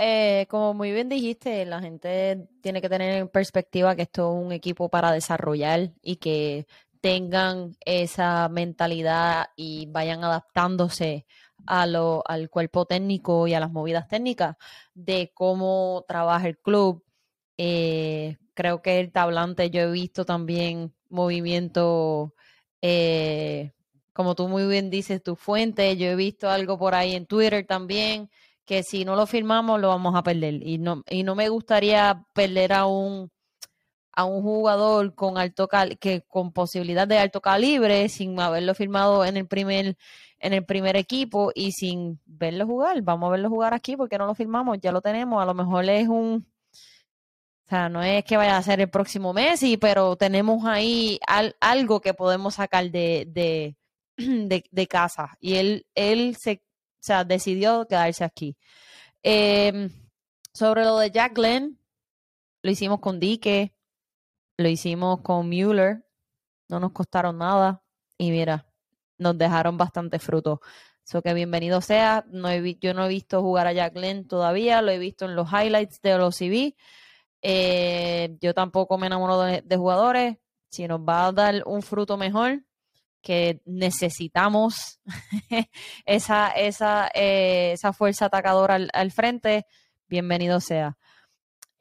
como muy bien dijiste, la gente tiene que tener en perspectiva que esto es un equipo para desarrollar y que tengan esa mentalidad y vayan adaptándose a lo, al cuerpo técnico y a las movidas técnicas de cómo trabaja el club. Eh, creo que el tablante, yo he visto también movimiento, eh, como tú muy bien dices, tu fuente, yo he visto algo por ahí en Twitter también, que si no lo firmamos lo vamos a perder. Y no, y no me gustaría perder a un a un jugador con alto que con posibilidad de alto calibre sin haberlo firmado en el primer en el primer equipo y sin verlo jugar. Vamos a verlo jugar aquí porque no lo firmamos, ya lo tenemos. A lo mejor es un. O sea, no es que vaya a ser el próximo Messi, pero tenemos ahí algo que podemos sacar de, [CLEARS THROAT] de, casa. Y él, él se decidió quedarse aquí. Em, sobre lo de Jack Glenn, lo hicimos con Dique, lo hicimos con Mueller, no nos costaron nada. Y mira, nos dejaron bastante fruto. Eso que bienvenido sea. Yo no he visto jugar a Jack Glenn todavía, lo he visto en los highlights de los CV. Eh, yo tampoco me enamoro de, de jugadores. Si nos va a dar un fruto mejor, que necesitamos [LAUGHS] esa, esa, eh, esa fuerza atacadora al, al frente, bienvenido sea.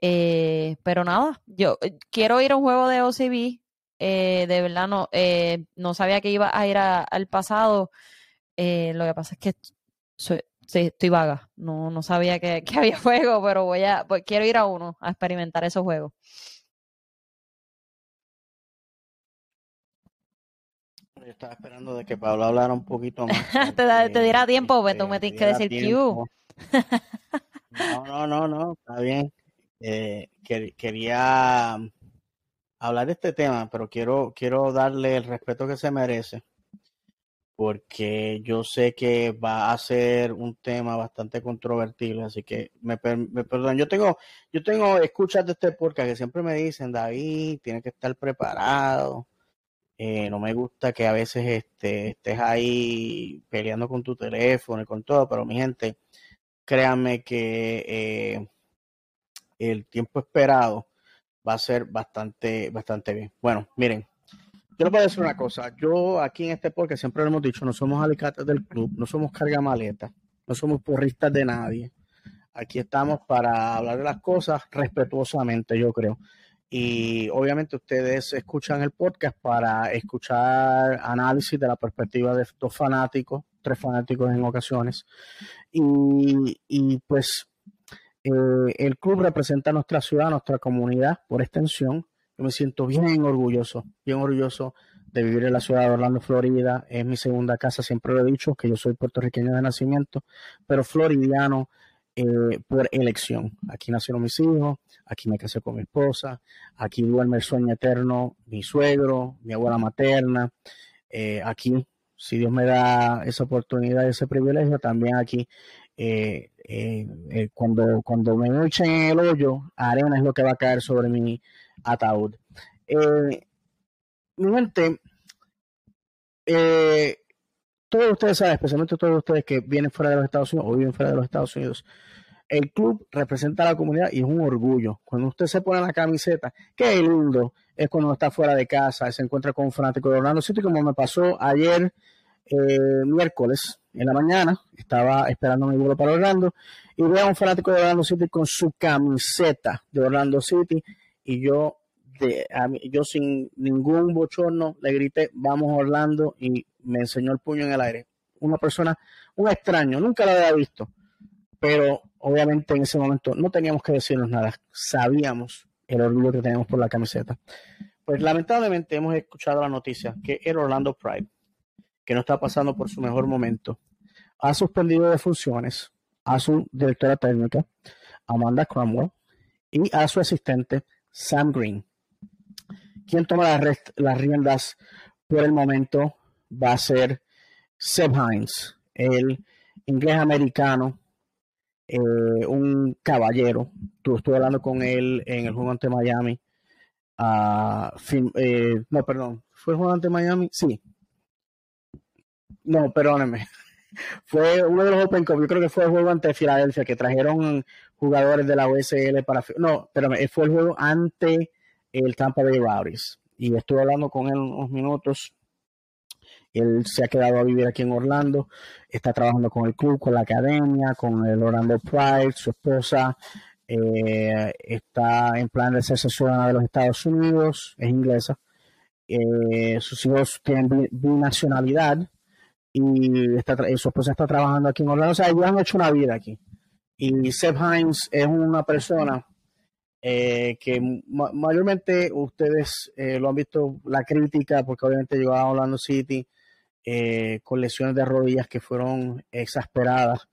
Eh, pero nada, yo eh, quiero ir a un juego de OCB. eh, de verdad no, no sabía que iba a ir al pasado. Lo que pasa es que estoy vaga. No, no sabía que, [LAUGHS] había juego, pero voy a, quiero ir a uno a experimentar esos juegos. Yo estaba esperando de que Pablo hablara un poquito más. [LAUGHS] Te da- te porque, dirá tiempo, pues, este, me tienes que decir Q. No, no, no, no, está bien. Eh, quer- quería hablar de este tema, pero quiero, quiero darle el respeto que se merece, porque yo sé que va a ser un tema bastante controvertible, así que me, per- me perdonan. Yo tengo, yo tengo escuchas de este podcast que siempre me dicen, David, tienes que estar preparado. Eh, no me gusta que a veces este, estés ahí peleando con tu teléfono y con todo, pero mi gente, créanme que eh, el tiempo esperado va a ser bastante, bastante bien. Bueno, miren, yo les voy a decir una cosa. Yo aquí en este podcast siempre lo hemos dicho, no somos alicates del club, no somos cargamaletas, no somos porristas de nadie. Aquí estamos para hablar de las cosas respetuosamente, yo creo. Y obviamente ustedes escuchan el podcast para escuchar análisis de la perspectiva de dos fanáticos, tres fanáticos en ocasiones. Y, y pues eh, el club representa nuestra ciudad, nuestra comunidad, por extensión. Yo me siento bien orgulloso, bien orgulloso de vivir en la ciudad de Orlando, Florida. Es mi segunda casa, siempre lo he dicho, que yo soy puertorriqueño de nacimiento, pero floridiano eh, por elección. Aquí nacieron mis hijos, aquí me casé con mi esposa, aquí duerme el sueño eterno mi suegro, mi abuela materna. Eh, aquí, si Dios me da esa oportunidad ese privilegio, también aquí eh, cuando, cuando me echen en el hoyo, arena es lo que va a caer sobre mi ataúd. Mi gente, todos ustedes saben, especialmente todos ustedes que vienen fuera de los Estados Unidos o viven fuera de los Estados Unidos, el club representa a la comunidad y es un orgullo. Cuando usted se pone la camiseta, qué lindo es cuando está fuera de casa se encuentra con un fanático de Orlando City, como me pasó ayer eh, miércoles en la mañana, estaba esperando mi vuelo para Orlando y veo a un fanático de Orlando City con su camiseta de Orlando City y yo, mí- yo sin ningún bochorno le grité, vamos Orlando y me enseñó el puño en el aire. Una persona, un extraño, nunca lo había visto, pero obviamente en ese momento no teníamos que decirnos nada, sabíamos el orgullo que teníamos por la camiseta. Pues lamentablemente hemos escuchado la noticia que el Orlando Pride, que no está pasando por su mejor momento, ha suspendido de funciones a su directora técnica, Amanda Cromwell, y a su asistente, Sam Green. Quien toma las, riendas por el momento va a ser Seb Hines, el inglés americano, eh, un caballero. Tu- Estuve hablando con él en el juego ante Miami. Eh, no, perdón, ¿fue el juego ante Miami? Sí. No, perdónenme. [LAUGHS] Fue uno de los Open Cup, yo creo que fue el juego ante Filadelfia, que trajeron jugadores de la USL para... No, espérame, fue el juego ante el Tampa Bay Rowdies. Y estuve hablando con él unos minutos. Él se ha quedado a vivir aquí en Orlando, está trabajando con el club, con la academia, con el Orlando Pride, su esposa eh, está en plan de hacerse ciudadana de los Estados Unidos, es inglesa. Eh, sus hijos tienen bi- binacionalidad y tra- su esposa está trabajando aquí en Orlando. O sea, ellos han hecho una vida aquí. Y Seb Hines es una persona eh, que ma- mayormente ustedes eh, lo han visto la crítica, porque obviamente llegó a Orlando City eh, con lesiones de rodillas que fueron exasperadas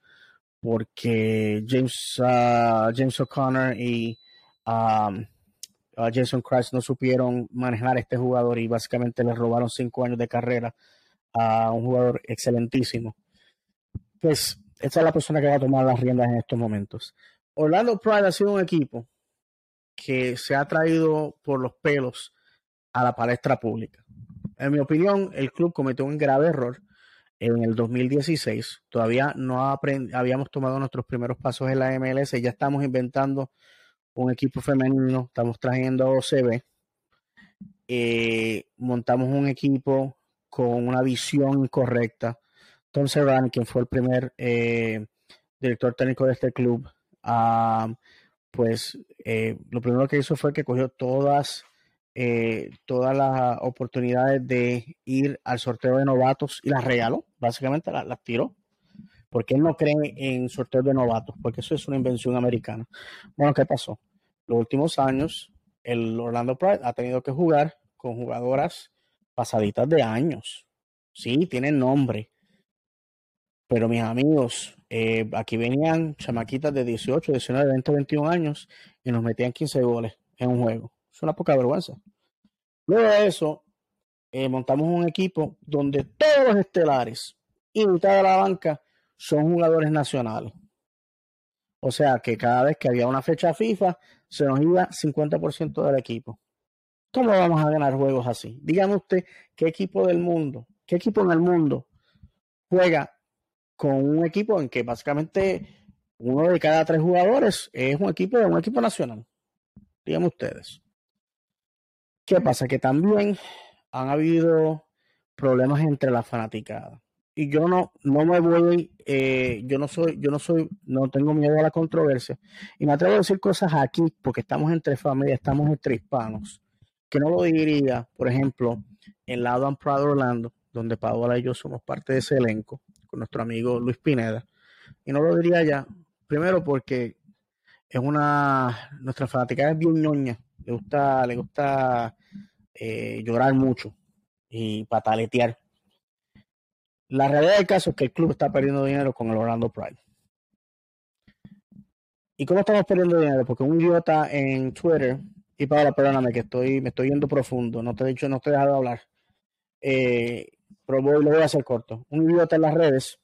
porque James, ah, James O'Connor y um, ah, Jason Christ no supieron manejar este jugador y básicamente le robaron cinco años de carrera a un jugador excelentísimo. Pues esta es la persona que va a tomar las riendas en estos momentos. Orlando Pride ha sido un equipo que se ha traído por los pelos a la palestra pública. En mi opinión, el club cometió un grave error en el 2016. Todavía no habíamos tomado nuestros primeros pasos en la MLS, ya estamos inventando un equipo femenino, estamos trayendo a OCB, eh, montamos un equipo con una visión correcta. Tom Serrano, quien fue el primer eh, director técnico de este club, ah, pues eh, lo primero que hizo fue que cogió todas, todas las oportunidades de ir al sorteo de novatos y las regaló, básicamente las, tiró porque él no cree en sorteo de novatos, porque eso es una invención americana. Bueno, ¿qué pasó? Los últimos años, el Orlando Pride ha tenido que jugar con jugadoras pasaditas de años. Sí, tienen nombre. Pero mis amigos, eh, aquí venían chamaquitas de 18, 19, 20, 21 años y nos metían 15 goles en un juego. Es una poca vergüenza. Luego de eso, eh, montamos un equipo donde todos los estelares y mitad de la banca son jugadores nacionales. O sea que cada vez que había una fecha FIFA, se nos iba 50% del equipo. ¿Cómo vamos a ganar juegos así? Dígame usted, ¿qué equipo del mundo, qué equipo en el mundo juega con un equipo en que básicamente uno de cada tres jugadores es un equipo de un equipo nacional? Díganme ustedes. ¿Qué pasa? Que también han habido problemas entre las fanaticadas y yo no, no me voy, eh, yo no soy, yo no soy, no tengo miedo a la controversia. Y me atrevo a decir cosas aquí porque estamos entre familias, estamos entre hispanos. Que no lo diría, por ejemplo, en la Adam Prado Orlando, donde Paola y yo somos parte de ese elenco, nuestro amigo Luis Pineda. Y no lo diría ya, primero porque es una, nuestra fanática es bien ñoña, le gusta, le gusta eh, llorar mucho y pataletear la realidad del caso es que el club está perdiendo dinero con el Orlando Pride. ¿Y cómo estamos perdiendo dinero? Porque un idiota en Twitter, y Paola, perdóname que estoy, me estoy yendo profundo, no te he dicho, no te he dejado hablar. Eh, pero voy, lo voy a hacer corto. Un idiota en las redes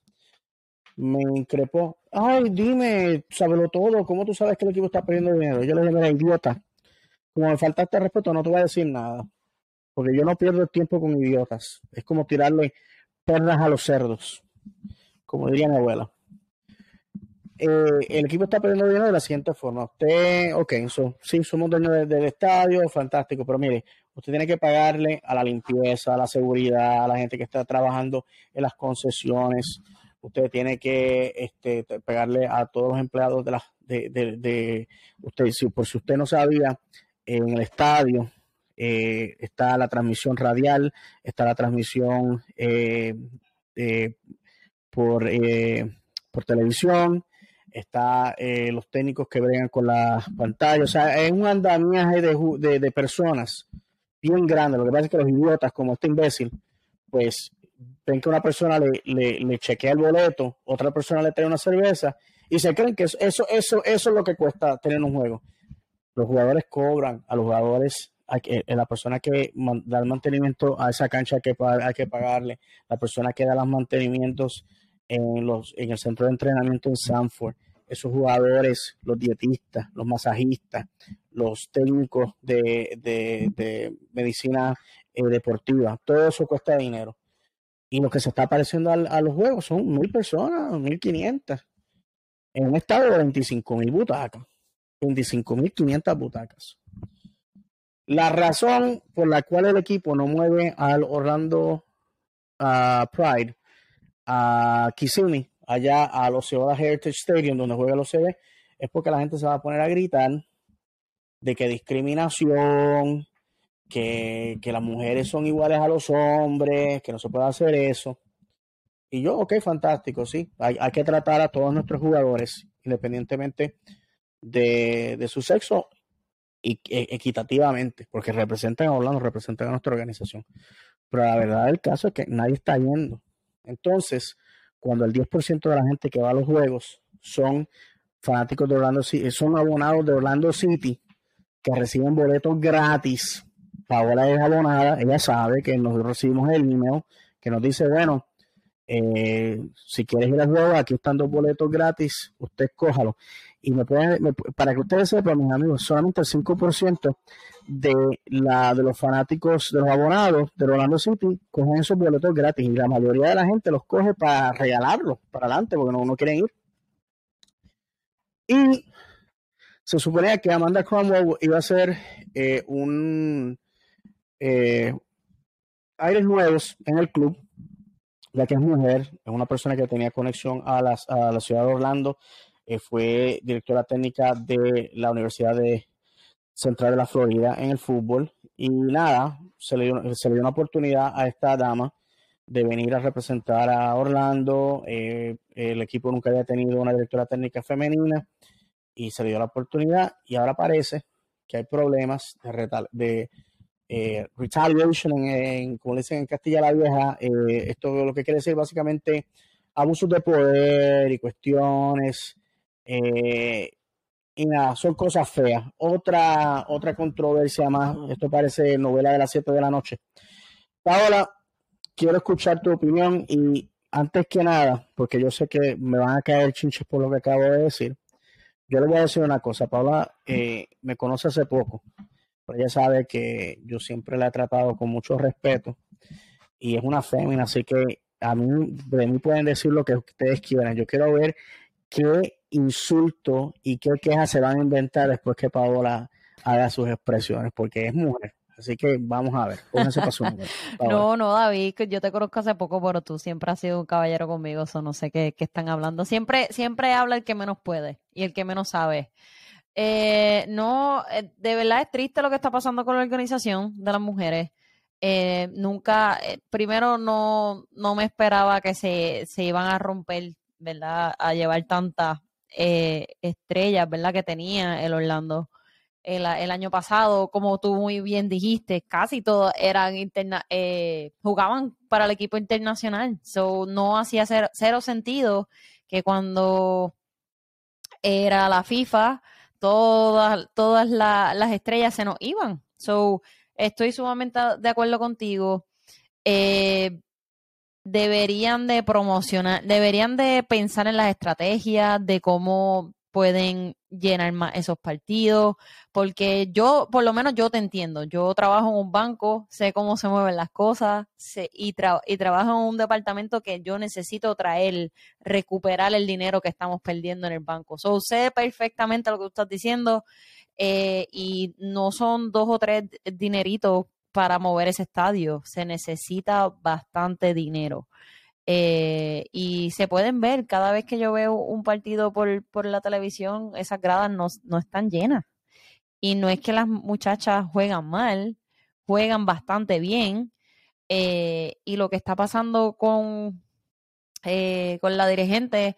me increpó. Ay, dime, sábelo todo, ¿cómo tú sabes que el equipo está perdiendo dinero? Yo le dije, mira, idiota, como me faltaste respeto, no te voy a decir nada. Porque yo no pierdo tiempo con idiotas. Es como tirarle perras a los cerdos, como diría mi abuela. Eh, el equipo está perdiendo dinero de la siguiente forma. Usted, ok, so, sí, somos dueños del, estadio, fantástico, pero mire, usted tiene que pagarle a la limpieza, a la seguridad, a la gente que está trabajando en las concesiones. Usted tiene que este, pagarle a todos los empleados de la, de, de, usted, si por si usted no sabía, en el estadio eh, está la transmisión radial, está la transmisión eh, por, eh, por televisión, está los técnicos que bregan con las pantallas, o sea, es un andamiaje de, de, personas bien grande. Lo que pasa es que los idiotas, como este imbécil, pues ven que una persona le, le, chequea el boleto, otra persona le trae una cerveza y se creen que eso, eso, eso, eso es lo que cuesta tener un juego. Los jugadores cobran, a los jugadores hay la persona que da el mantenimiento a esa cancha hay que, hay que pagarle, la persona que da los mantenimientos en, los, en el centro de entrenamiento en Sanford, esos jugadores, los dietistas, los masajistas, los técnicos de, medicina eh, deportiva, todo eso cuesta dinero. Y lo que se está apareciendo a, los juegos son mil personas, mil quinientas, en un estado de 25 mil butacas, 25 mil quinientas butacas. La razón por la cual el equipo no mueve al Orlando Pride a Kissimmee, allá a los Heritage Stadium, donde juega los CB, es porque la gente se va a poner a gritar de que discriminación, que, las mujeres son iguales a los hombres, que no se puede hacer eso. Y yo, ok, fantástico, sí. Hay, que tratar a todos nuestros jugadores, independientemente de, de su sexo y, e, equitativamente, porque representan a Orlando, representan a nuestra organización. Pero la verdad del caso es que nadie está yendo. Entonces, cuando el 10% de la gente que va a los juegos son fanáticos de Orlando City, son abonados de Orlando City, que reciben boletos gratis. Paola es abonada, ella sabe que nosotros recibimos el email que nos dice, bueno, eh, si quieres ir al juego, aquí están dos boletos gratis, usted cójalo y me pueden, para que ustedes sepan, mis amigos, solamente el 5% de, la, de los fanáticos, de los abonados de Orlando City cogen esos boletos gratis y la mayoría de la gente los coge para regalarlos para adelante porque no, no quieren ir. Y se suponía que Amanda Cromwell iba a ser eh, un eh, aires nuevos en el club, ya que es mujer, es una persona que tenía conexión a, las, a la ciudad de Orlando, eh, fue directora técnica de la Universidad de Central de la Florida en el fútbol y nada, se le dio, se le dio una oportunidad a esta dama de venir a representar a Orlando. Eh, el equipo nunca había tenido una directora técnica femenina y se le dio la oportunidad y ahora parece que hay problemas de, de eh, retaliation, en, como dicen en Castilla la Vieja. Eh, esto lo que quiere decir básicamente abusos de poder y cuestiones. y nada, son cosas feas. Otra, otra controversia más, esto parece novela de las 7 de la noche. Paola, quiero escuchar tu opinión y antes que nada, porque yo sé que me van a caer chinches por lo que acabo de decir, yo le voy a decir una cosa. Paula eh, me conoce hace poco, pero ella sabe que yo siempre la he tratado con mucho respeto y es una fémina, así que a mí, de mí pueden decir lo que ustedes quieran. Yo quiero ver qué insulto y qué quejas se van a inventar después que Paola haga sus expresiones, porque es mujer. Así que vamos a ver. [LAUGHS] no, no, David, yo te conozco hace poco, pero tú siempre has sido un caballero conmigo, eso no sé qué, están hablando. Siempre, siempre habla el que menos puede y el que menos sabe. Eh, no, eh, de verdad es triste lo que está pasando con la organización de las mujeres. Eh, nunca, primero no, no me esperaba que se, se iban a romper, ¿verdad? A llevar tantas estrellas, ¿verdad? Que tenía el Orlando el, año pasado, como tú muy bien dijiste, casi todos eran interna eh, jugaban para el equipo internacional. So, no hacía cero, sentido que cuando era la FIFA, todas, todas las estrellas se nos iban. So, estoy sumamente de acuerdo contigo. Eh, deberían de promocionar, deberían de pensar en las estrategias de cómo pueden llenar más esos partidos, porque yo, por lo menos yo te entiendo, yo trabajo en un banco, sé cómo se mueven las cosas y, trabajo en un departamento que yo necesito traer, recuperar el dinero que estamos perdiendo en el banco. So, sé perfectamente lo que tú estás diciendo eh, y no son dos o tres dineritos para mover ese estadio, se necesita bastante dinero. Eh, y se pueden ver cada vez que yo veo un partido por, por la televisión, esas gradas no, no, están llenas. Y no es que las muchachas juegan mal, juegan bastante bien. Eh, y lo que está pasando con, eh, con la dirigente,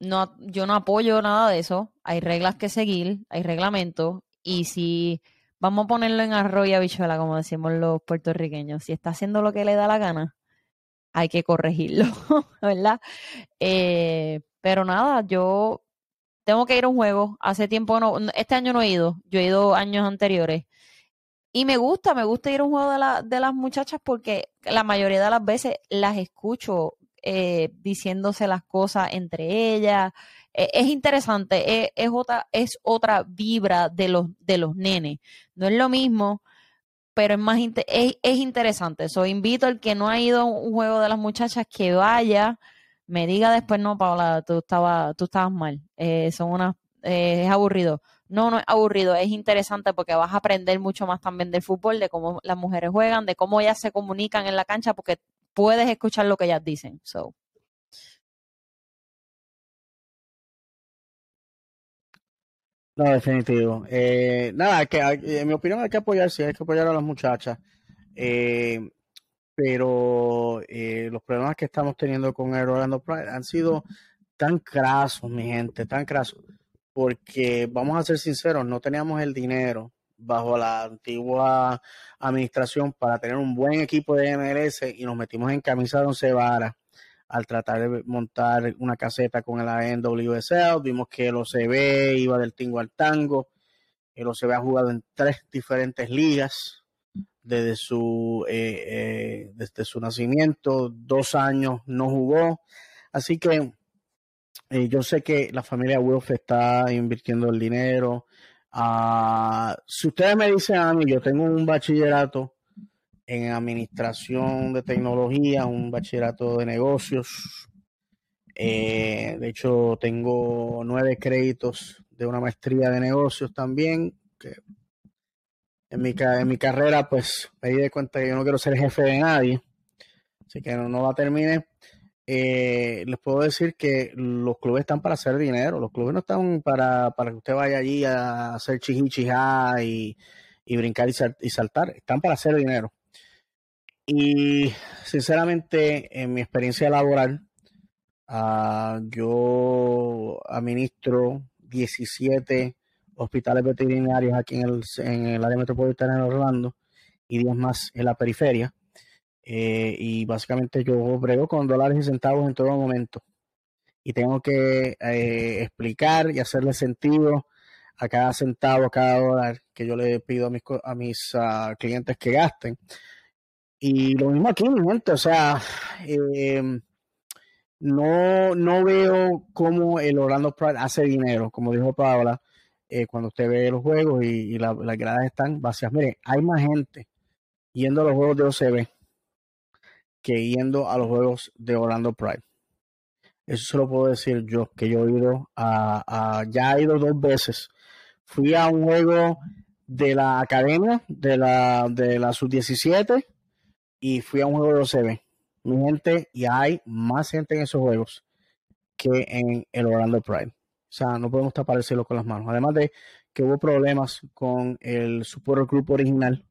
no, yo no apoyo nada de eso. Hay reglas que seguir, hay reglamentos. Y si vamos a ponerlo en arroz y habichuela, como decimos los puertorriqueños, si está haciendo lo que le da la gana, hay que corregirlo, [LAUGHS] ¿verdad? Eh, pero nada, yo tengo que ir a un juego. Hace tiempo no, este año no he ido, yo he ido años anteriores. Y me gusta, me gusta ir a un juego de, la, de las muchachas porque la mayoría de las veces las escucho eh, diciéndose las cosas entre ellas. E, es interesante, e, es, otra, es otra vibra de los, de los nenes. No es lo mismo pero es más es, es interesante. So, invito al que no ha ido a un juego de las muchachas que vaya, me diga después, no, Paula, tú estabas, tú estabas mal. Eh, son unas, eh, es aburrido. No, no es aburrido, es interesante porque vas a aprender mucho más también del fútbol, de cómo las mujeres juegan, de cómo ellas se comunican en la cancha, porque puedes escuchar lo que ellas dicen. So. No, definitivo. Eh, nada, que en mi opinión hay que apoyar, sí, hay que apoyar a las muchachas. Eh, pero eh, los problemas que estamos teniendo con el Orlando Pride han sido tan crasos, mi gente, tan crasos. Porque vamos a ser sinceros, no teníamos el dinero bajo la antigua administración para tener un buen equipo de MLS y nos metimos en camisa de once varas al tratar de montar una caseta con el NWSL. Vimos que el OCB iba del tingo al tango. El OCB ha jugado en tres diferentes ligas desde su, eh, eh, desde su nacimiento. Dos años no jugó. Así que eh, yo sé que la familia Wolf está invirtiendo el dinero. Ah, si ustedes me dicen a mí, yo tengo un bachillerato en administración de tecnología, un bachillerato de negocios. Eh, de hecho, tengo nueve créditos de una maestría de negocios también, que en mi, en mi carrera pues me di de cuenta que yo no quiero ser jefe de nadie, así que no, no la terminé. Eh, les puedo decir que los clubes están para hacer dinero, los clubes no están para, para que usted vaya allí a hacer chihichijá y, y brincar y, saltar, están para hacer dinero. Y sinceramente, en mi experiencia laboral, uh, yo administro 17 hospitales veterinarios aquí en el, en el área metropolitana de Orlando y 10 más en la periferia. Eh, y básicamente yo brego con dólares y centavos en todo momento. Y tengo que eh, explicar y hacerle sentido a cada centavo, a cada dólar que yo le pido a mis, a mis ah, clientes que gasten. Y lo mismo aquí, mi gente, o sea, em, no, no veo cómo el Orlando Pride hace dinero, como dijo Paola, eh, cuando usted ve los juegos y, las gradas están vacías. Mire, hay más gente yendo a los juegos de OCB que yendo a los juegos de Orlando Pride. Eso se lo puedo decir yo, que yo he ido a, ya he ido dos veces. Fui a un juego de la academia, de la, de la sub-17, y fui a un juego de OCB. Mi gente, y hay más gente en esos juegos que en el Orlando Pride. O sea, no podemos tapar el cielo con las manos. Además de que hubo problemas con el support group original,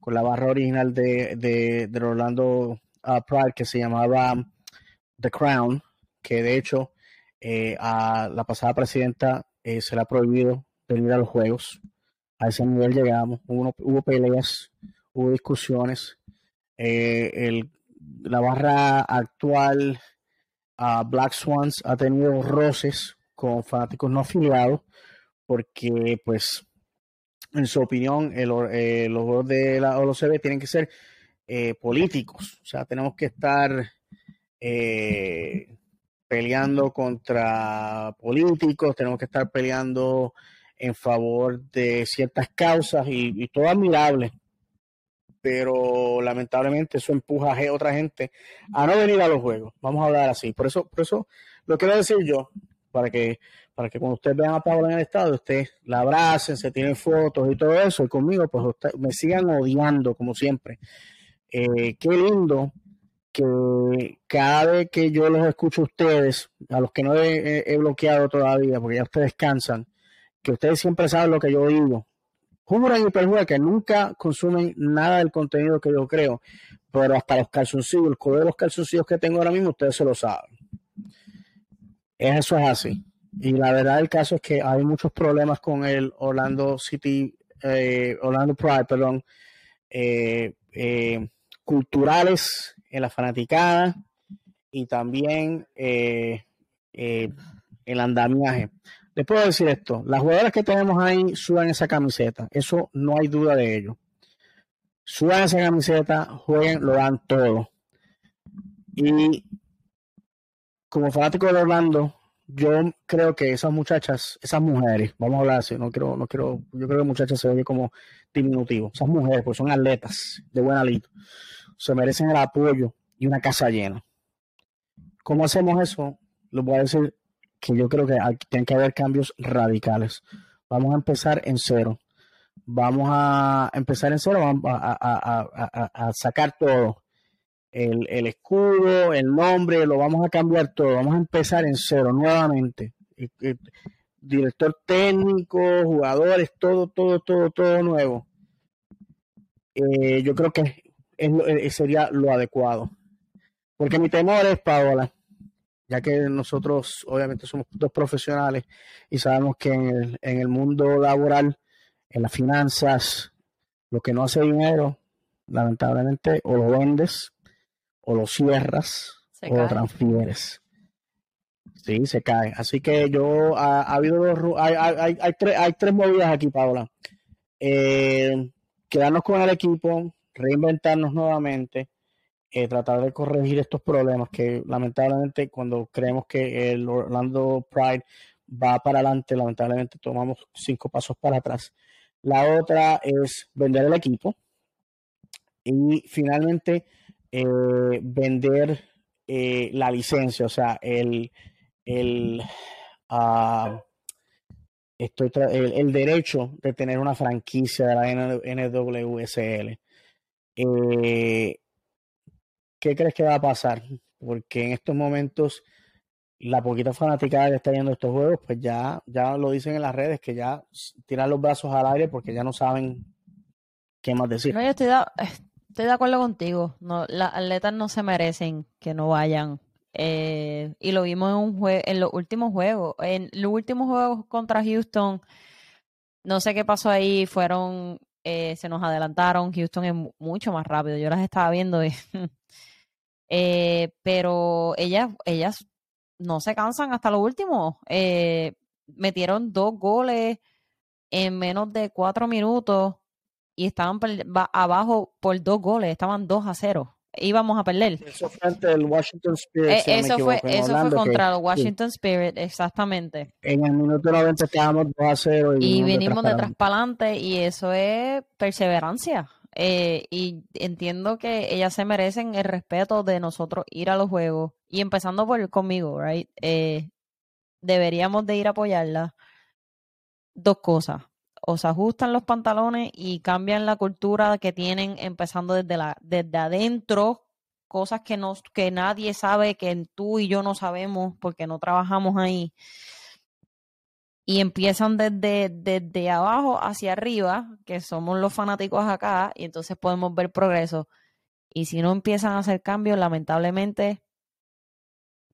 con la barra original de, de, Orlando Pride que se llamaba The Crown, que de hecho eh, a la pasada presidenta eh, se le ha prohibido venir a los juegos. A ese nivel llegamos. Hubo, hubo peleas, hubo discusiones. Eh, el, la barra actual Black Swans ha tenido roces con fanáticos no afiliados porque pues en su opinión el, los juegos de la OLCB tienen que ser eh, políticos. O sea, tenemos que estar eh, peleando contra políticos, tenemos que estar peleando en favor de ciertas causas y, todo admirable. Pero lamentablemente eso empuja a otra gente a no venir a los juegos. Vamos a hablar así. Por eso, por eso lo quiero decir yo, para que, para que cuando ustedes vean a Pablo en el estado, ustedes la abracen, se tienen fotos y todo eso, y conmigo, pues me sigan odiando como siempre. Eh, qué lindo que cada vez que yo los escucho a ustedes, a los que no he, bloqueado todavía, porque ya ustedes cansan, que ustedes siempre saben lo que yo digo, juran y perjuran que nunca consumen nada del contenido que yo creo, pero hasta los calzoncillos, el color de los calzoncillos que tengo ahora mismo, ustedes se lo saben. Eso es así. Y la verdad del caso es que hay muchos problemas con el Orlando City, eh, Orlando Pride, perdón, eh, eh, culturales en la fanaticada y también el andamiaje. Les puedo decir esto, las jugadoras que tenemos ahí sudan esa camiseta, eso no hay duda de ello. Sudan esa camiseta, jueguen, lo dan todo. Y como fanático de Orlando, yo creo que esas muchachas, esas mujeres, vamos a hablar así, no quiero, no quiero, yo creo que muchachas se oye como diminutivo. Esas mujeres, pues son atletas de buen alito se merecen el apoyo y una casa llena. ¿Cómo hacemos eso? Les voy a decir que yo creo que tienen que haber cambios radicales. Vamos a empezar en cero. Vamos a empezar en cero, vamos a, sacar todo. El, el, escudo, el nombre, lo vamos a cambiar todo. Vamos a empezar en cero nuevamente. Director técnico, jugadores, todo, todo, todo, todo nuevo. Eh, yo creo que eh, sería lo adecuado. Porque mi temor es, Paola, ya que nosotros obviamente somos dos profesionales y sabemos que en el, en el mundo laboral, en las finanzas, lo que no hace dinero, lamentablemente, o lo vendes, o lo cierras, o lo transfieres. Sí, se cae. Así que yo, ha, habido hay, hay, hay, tres, hay tres movidas aquí, Paola. Eh, quedarnos con el equipo, reinventarnos nuevamente, eh, tratar de corregir estos problemas que lamentablemente cuando creemos que el Orlando Pride va para adelante, lamentablemente tomamos cinco pasos para atrás. La otra es vender el equipo y finalmente eh, vender eh, la licencia, o sea, el, el, estoy el, derecho de tener una franquicia de la NWSL. ¿Qué crees que va a pasar? Porque en estos momentos la poquita fanaticada que está viendo estos juegos, pues ya, ya lo dicen en las redes, que ya tiran los brazos al aire porque ya no saben qué más decir. No, yo estoy de, acuerdo contigo. No, las atletas no se merecen que no vayan. Eh, y lo vimos en, un jue en los últimos juegos. En los últimos juegos contra Houston, no sé qué pasó ahí, fueron, eh, se nos adelantaron. Houston es mucho más rápido. Yo las estaba viendo. [LAUGHS] eh, pero ellas, ellas no se cansan hasta lo último. Eh, metieron dos goles en menos de cuatro minutos y estaban abajo por dos goles, estaban dos a cero. Íbamos a perder. Eso fue ante el Washington Spirit. Eh, eso, fue, eso fue contra el Washington Spirit, exactamente. En el minuto 90 estábamos 2 a 0. Y, vinimos detrás para adelante y eso es perseverancia. Eh, y entiendo que ellas se merecen el respeto de nosotros ir a los juegos. Y empezando por conmigo, right? Eh, deberíamos de ir a apoyarla. Dos cosas. O se ajustan los pantalones y cambian la cultura que tienen empezando desde, la, desde adentro, cosas que, nos, que nadie sabe, que tú y yo no sabemos porque no trabajamos ahí y empiezan desde, desde abajo hacia arriba, que somos los fanáticos acá, y entonces podemos ver progreso. Y si no empiezan a hacer cambios, lamentablemente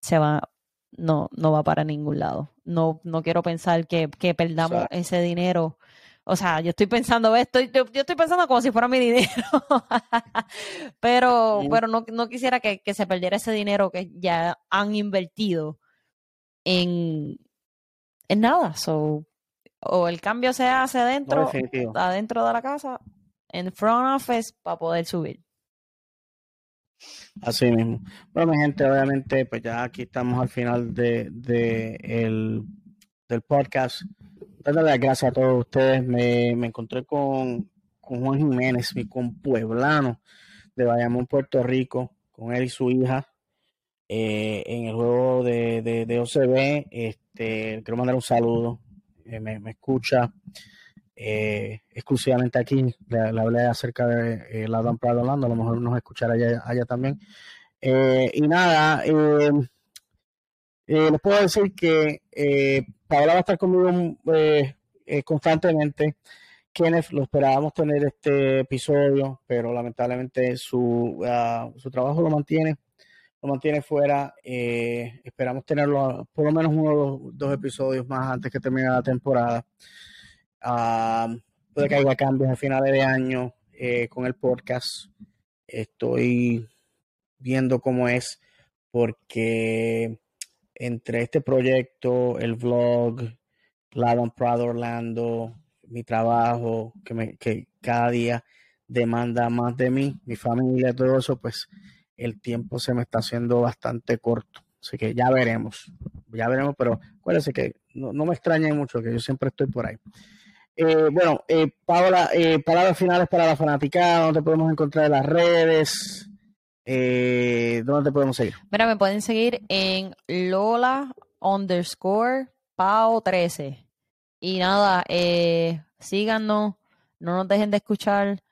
se va, no, no va para ningún lado. No, no quiero pensar que, que perdamos ese dinero. O sea, yo estoy pensando, estoy, yo, estoy pensando como si fuera mi dinero. [LAUGHS] pero, pero no, no quisiera que, que se perdiera ese dinero que ya han invertido en, en nada. So, o el cambio se hace adentro, adentro de la casa, en front office, para poder subir. Así mismo. Bueno, mi gente, obviamente, pues ya aquí estamos al final de, de el, del podcast. Dándole las gracias a todos ustedes. Me, me encontré con, con Juan Jiménez, mi compueblano de Bayamón, Puerto Rico, con él y su hija. Eh, en el juego de, de, de OCB. Este, quiero mandar un saludo. Eh, me, escucha eh, exclusivamente aquí. Le, hablé acerca de la Dan Prado Orlando. A lo mejor nos escuchará allá, allá también. y nada, les puedo decir que Paola va a estar conmigo constantemente. Kenneth, lo esperábamos tener este episodio, pero lamentablemente su, ah, su trabajo lo mantiene lo mantiene fuera. Eh, esperamos tenerlo por lo menos uno o dos, episodios más antes que termine la temporada. Ah, puede que haya cambios a finales de año eh, con el podcast. Estoy viendo cómo es porque entre este proyecto, el vlog, Ladon Prado Orlando, mi trabajo, que, me, que cada día demanda más de mí, mi familia, todo eso, pues el tiempo se me está haciendo bastante corto. Así que ya veremos, ya veremos, pero acuérdense que no, me extrañe mucho, que yo siempre estoy por ahí. Eh, bueno, eh, Paola, eh, palabras finales para la fanaticada, ¿dónde podemos encontrar en las redes? Eh, ¿Dónde te podemos seguir? Mira, me pueden seguir en Lola underscore Pao 13. Y nada, eh, síganos, no nos dejen de escuchar.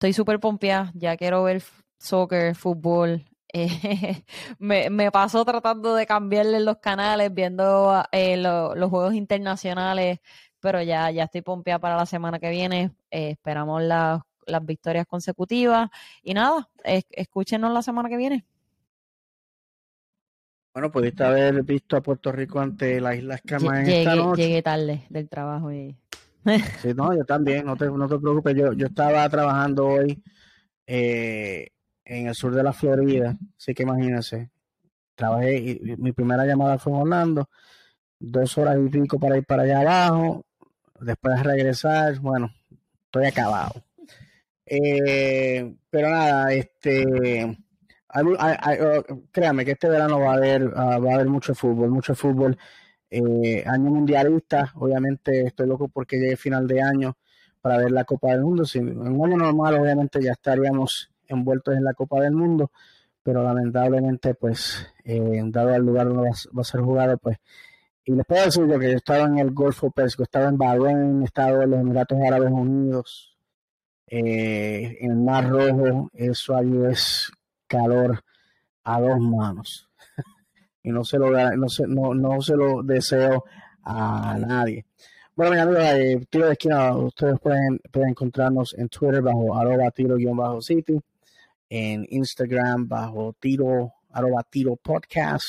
Estoy súper pompeada, ya quiero ver soccer, fútbol. [LAUGHS] Eh, me, me pasó tratando de cambiarle los canales, viendo eh, los juegos internacionales, pero ya, ya estoy pompeada para la semana que viene. Eh, esperamos las victorias consecutivas. Y nada, escúchenos la semana que viene. Bueno, pudiste haber visto a Puerto Rico ante las Islas Caimán esta noche. Llegué tarde del trabajo y [LAUGHS] No, yo también, no te, no te preocupes. Yo, yo estaba trabajando hoy eh, en el sur de la Florida, así que imagínense. Trabajé, y, mi primera llamada fue en Orlando, dos horas y pico para ir para allá abajo, después de regresar, bueno, estoy acabado. Eh, pero nada, este, oh, créame que este verano va a haber, ah, va a haber mucho fútbol, mucho fútbol eh, año mundialista, obviamente estoy loco porque llegue final de año para ver la Copa del Mundo. Si en un año normal, obviamente ya estaríamos envueltos en la Copa del Mundo, pero lamentablemente, pues, eh, dado el lugar donde va, a ser jugado, pues Y les puedo decir que yo estaba en el Golfo Pérsico, estaba en Bahrein, estaba en los Emiratos Árabes Unidos, eh, en el Mar Rojo, eso allí es calor a dos manos. Y no se lo no se, no, no se lo deseo a nadie. Bueno, mi amigos, eh, tiro de esquina, ustedes pueden, pueden encontrarnos en Twitter bajo arroba tiro-city, en Instagram bajo tiro, arroba tiro podcast.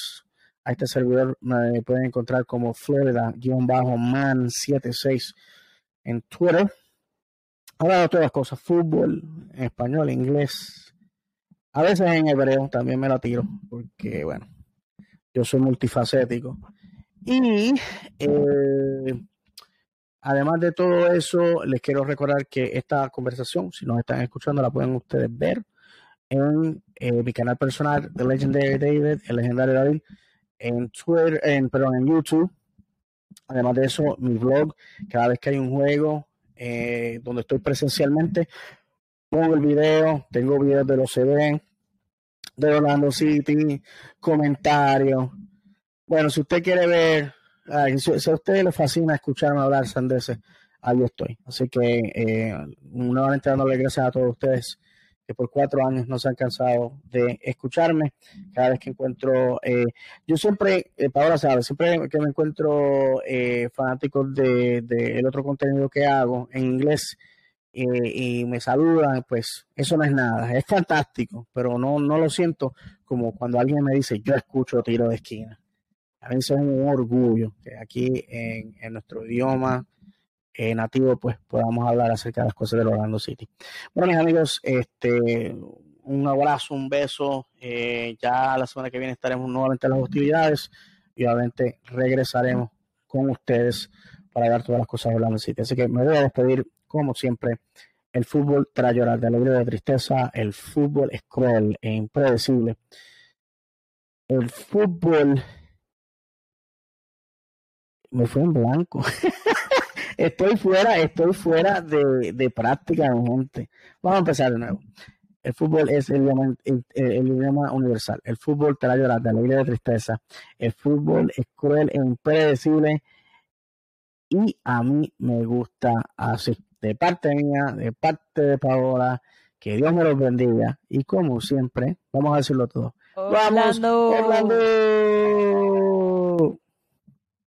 A este servidor me pueden encontrar como Florida-man76 en Twitter. Ahora todas las cosas, fútbol, español, inglés, a veces en hebreo también me la tiro, porque bueno, yo soy multifacético. Y eh, además de todo eso, les quiero recordar que esta conversación, si nos están escuchando, la pueden ustedes ver en eh, mi canal personal, The Legendary David, el legendario David, en Twitter, en, perdón, en YouTube. Además de eso, mi blog, cada vez que hay un juego eh, donde estoy presencialmente, pongo el video, tengo videos de los CD, de Orlando City, comentarios. Bueno, si usted quiere ver, si, a usted le fascina escucharme hablar sandeces, ahí estoy. Así que eh, nuevamente dándole gracias a todos ustedes que por cuatro años no se han cansado de escucharme. Cada vez que encuentro, eh, yo siempre, eh, Paola sabe, siempre que me encuentro eh, fanáticos del de, el otro contenido que hago en inglés, y me saludan, pues eso no es nada, es fantástico, pero no, no lo siento como cuando alguien me dice yo escucho tiro de esquina. A mí es un orgullo que aquí en, nuestro idioma eh, nativo pues podamos hablar acerca de las cosas del Orlando City. Bueno mis amigos, este un abrazo, un beso. Eh, ya la semana que viene estaremos nuevamente en las hostilidades y obviamente regresaremos con ustedes para dar todas las cosas de Orlando City. Así que me voy a despedir como siempre, el fútbol trae llorar de alegría de tristeza, el fútbol es cruel e impredecible. El fútbol me fue en blanco. [LAUGHS] estoy fuera, estoy fuera de, de práctica, gente. Vamos a empezar de nuevo. El fútbol es el idioma, universal. El fútbol te llorar de alegría de tristeza. El fútbol es cruel e impredecible. Y a mí me gusta así de parte mía, de parte de Paola, que Dios me los bendiga y como siempre, vamos a decirlo todo. Vamos, Orlando.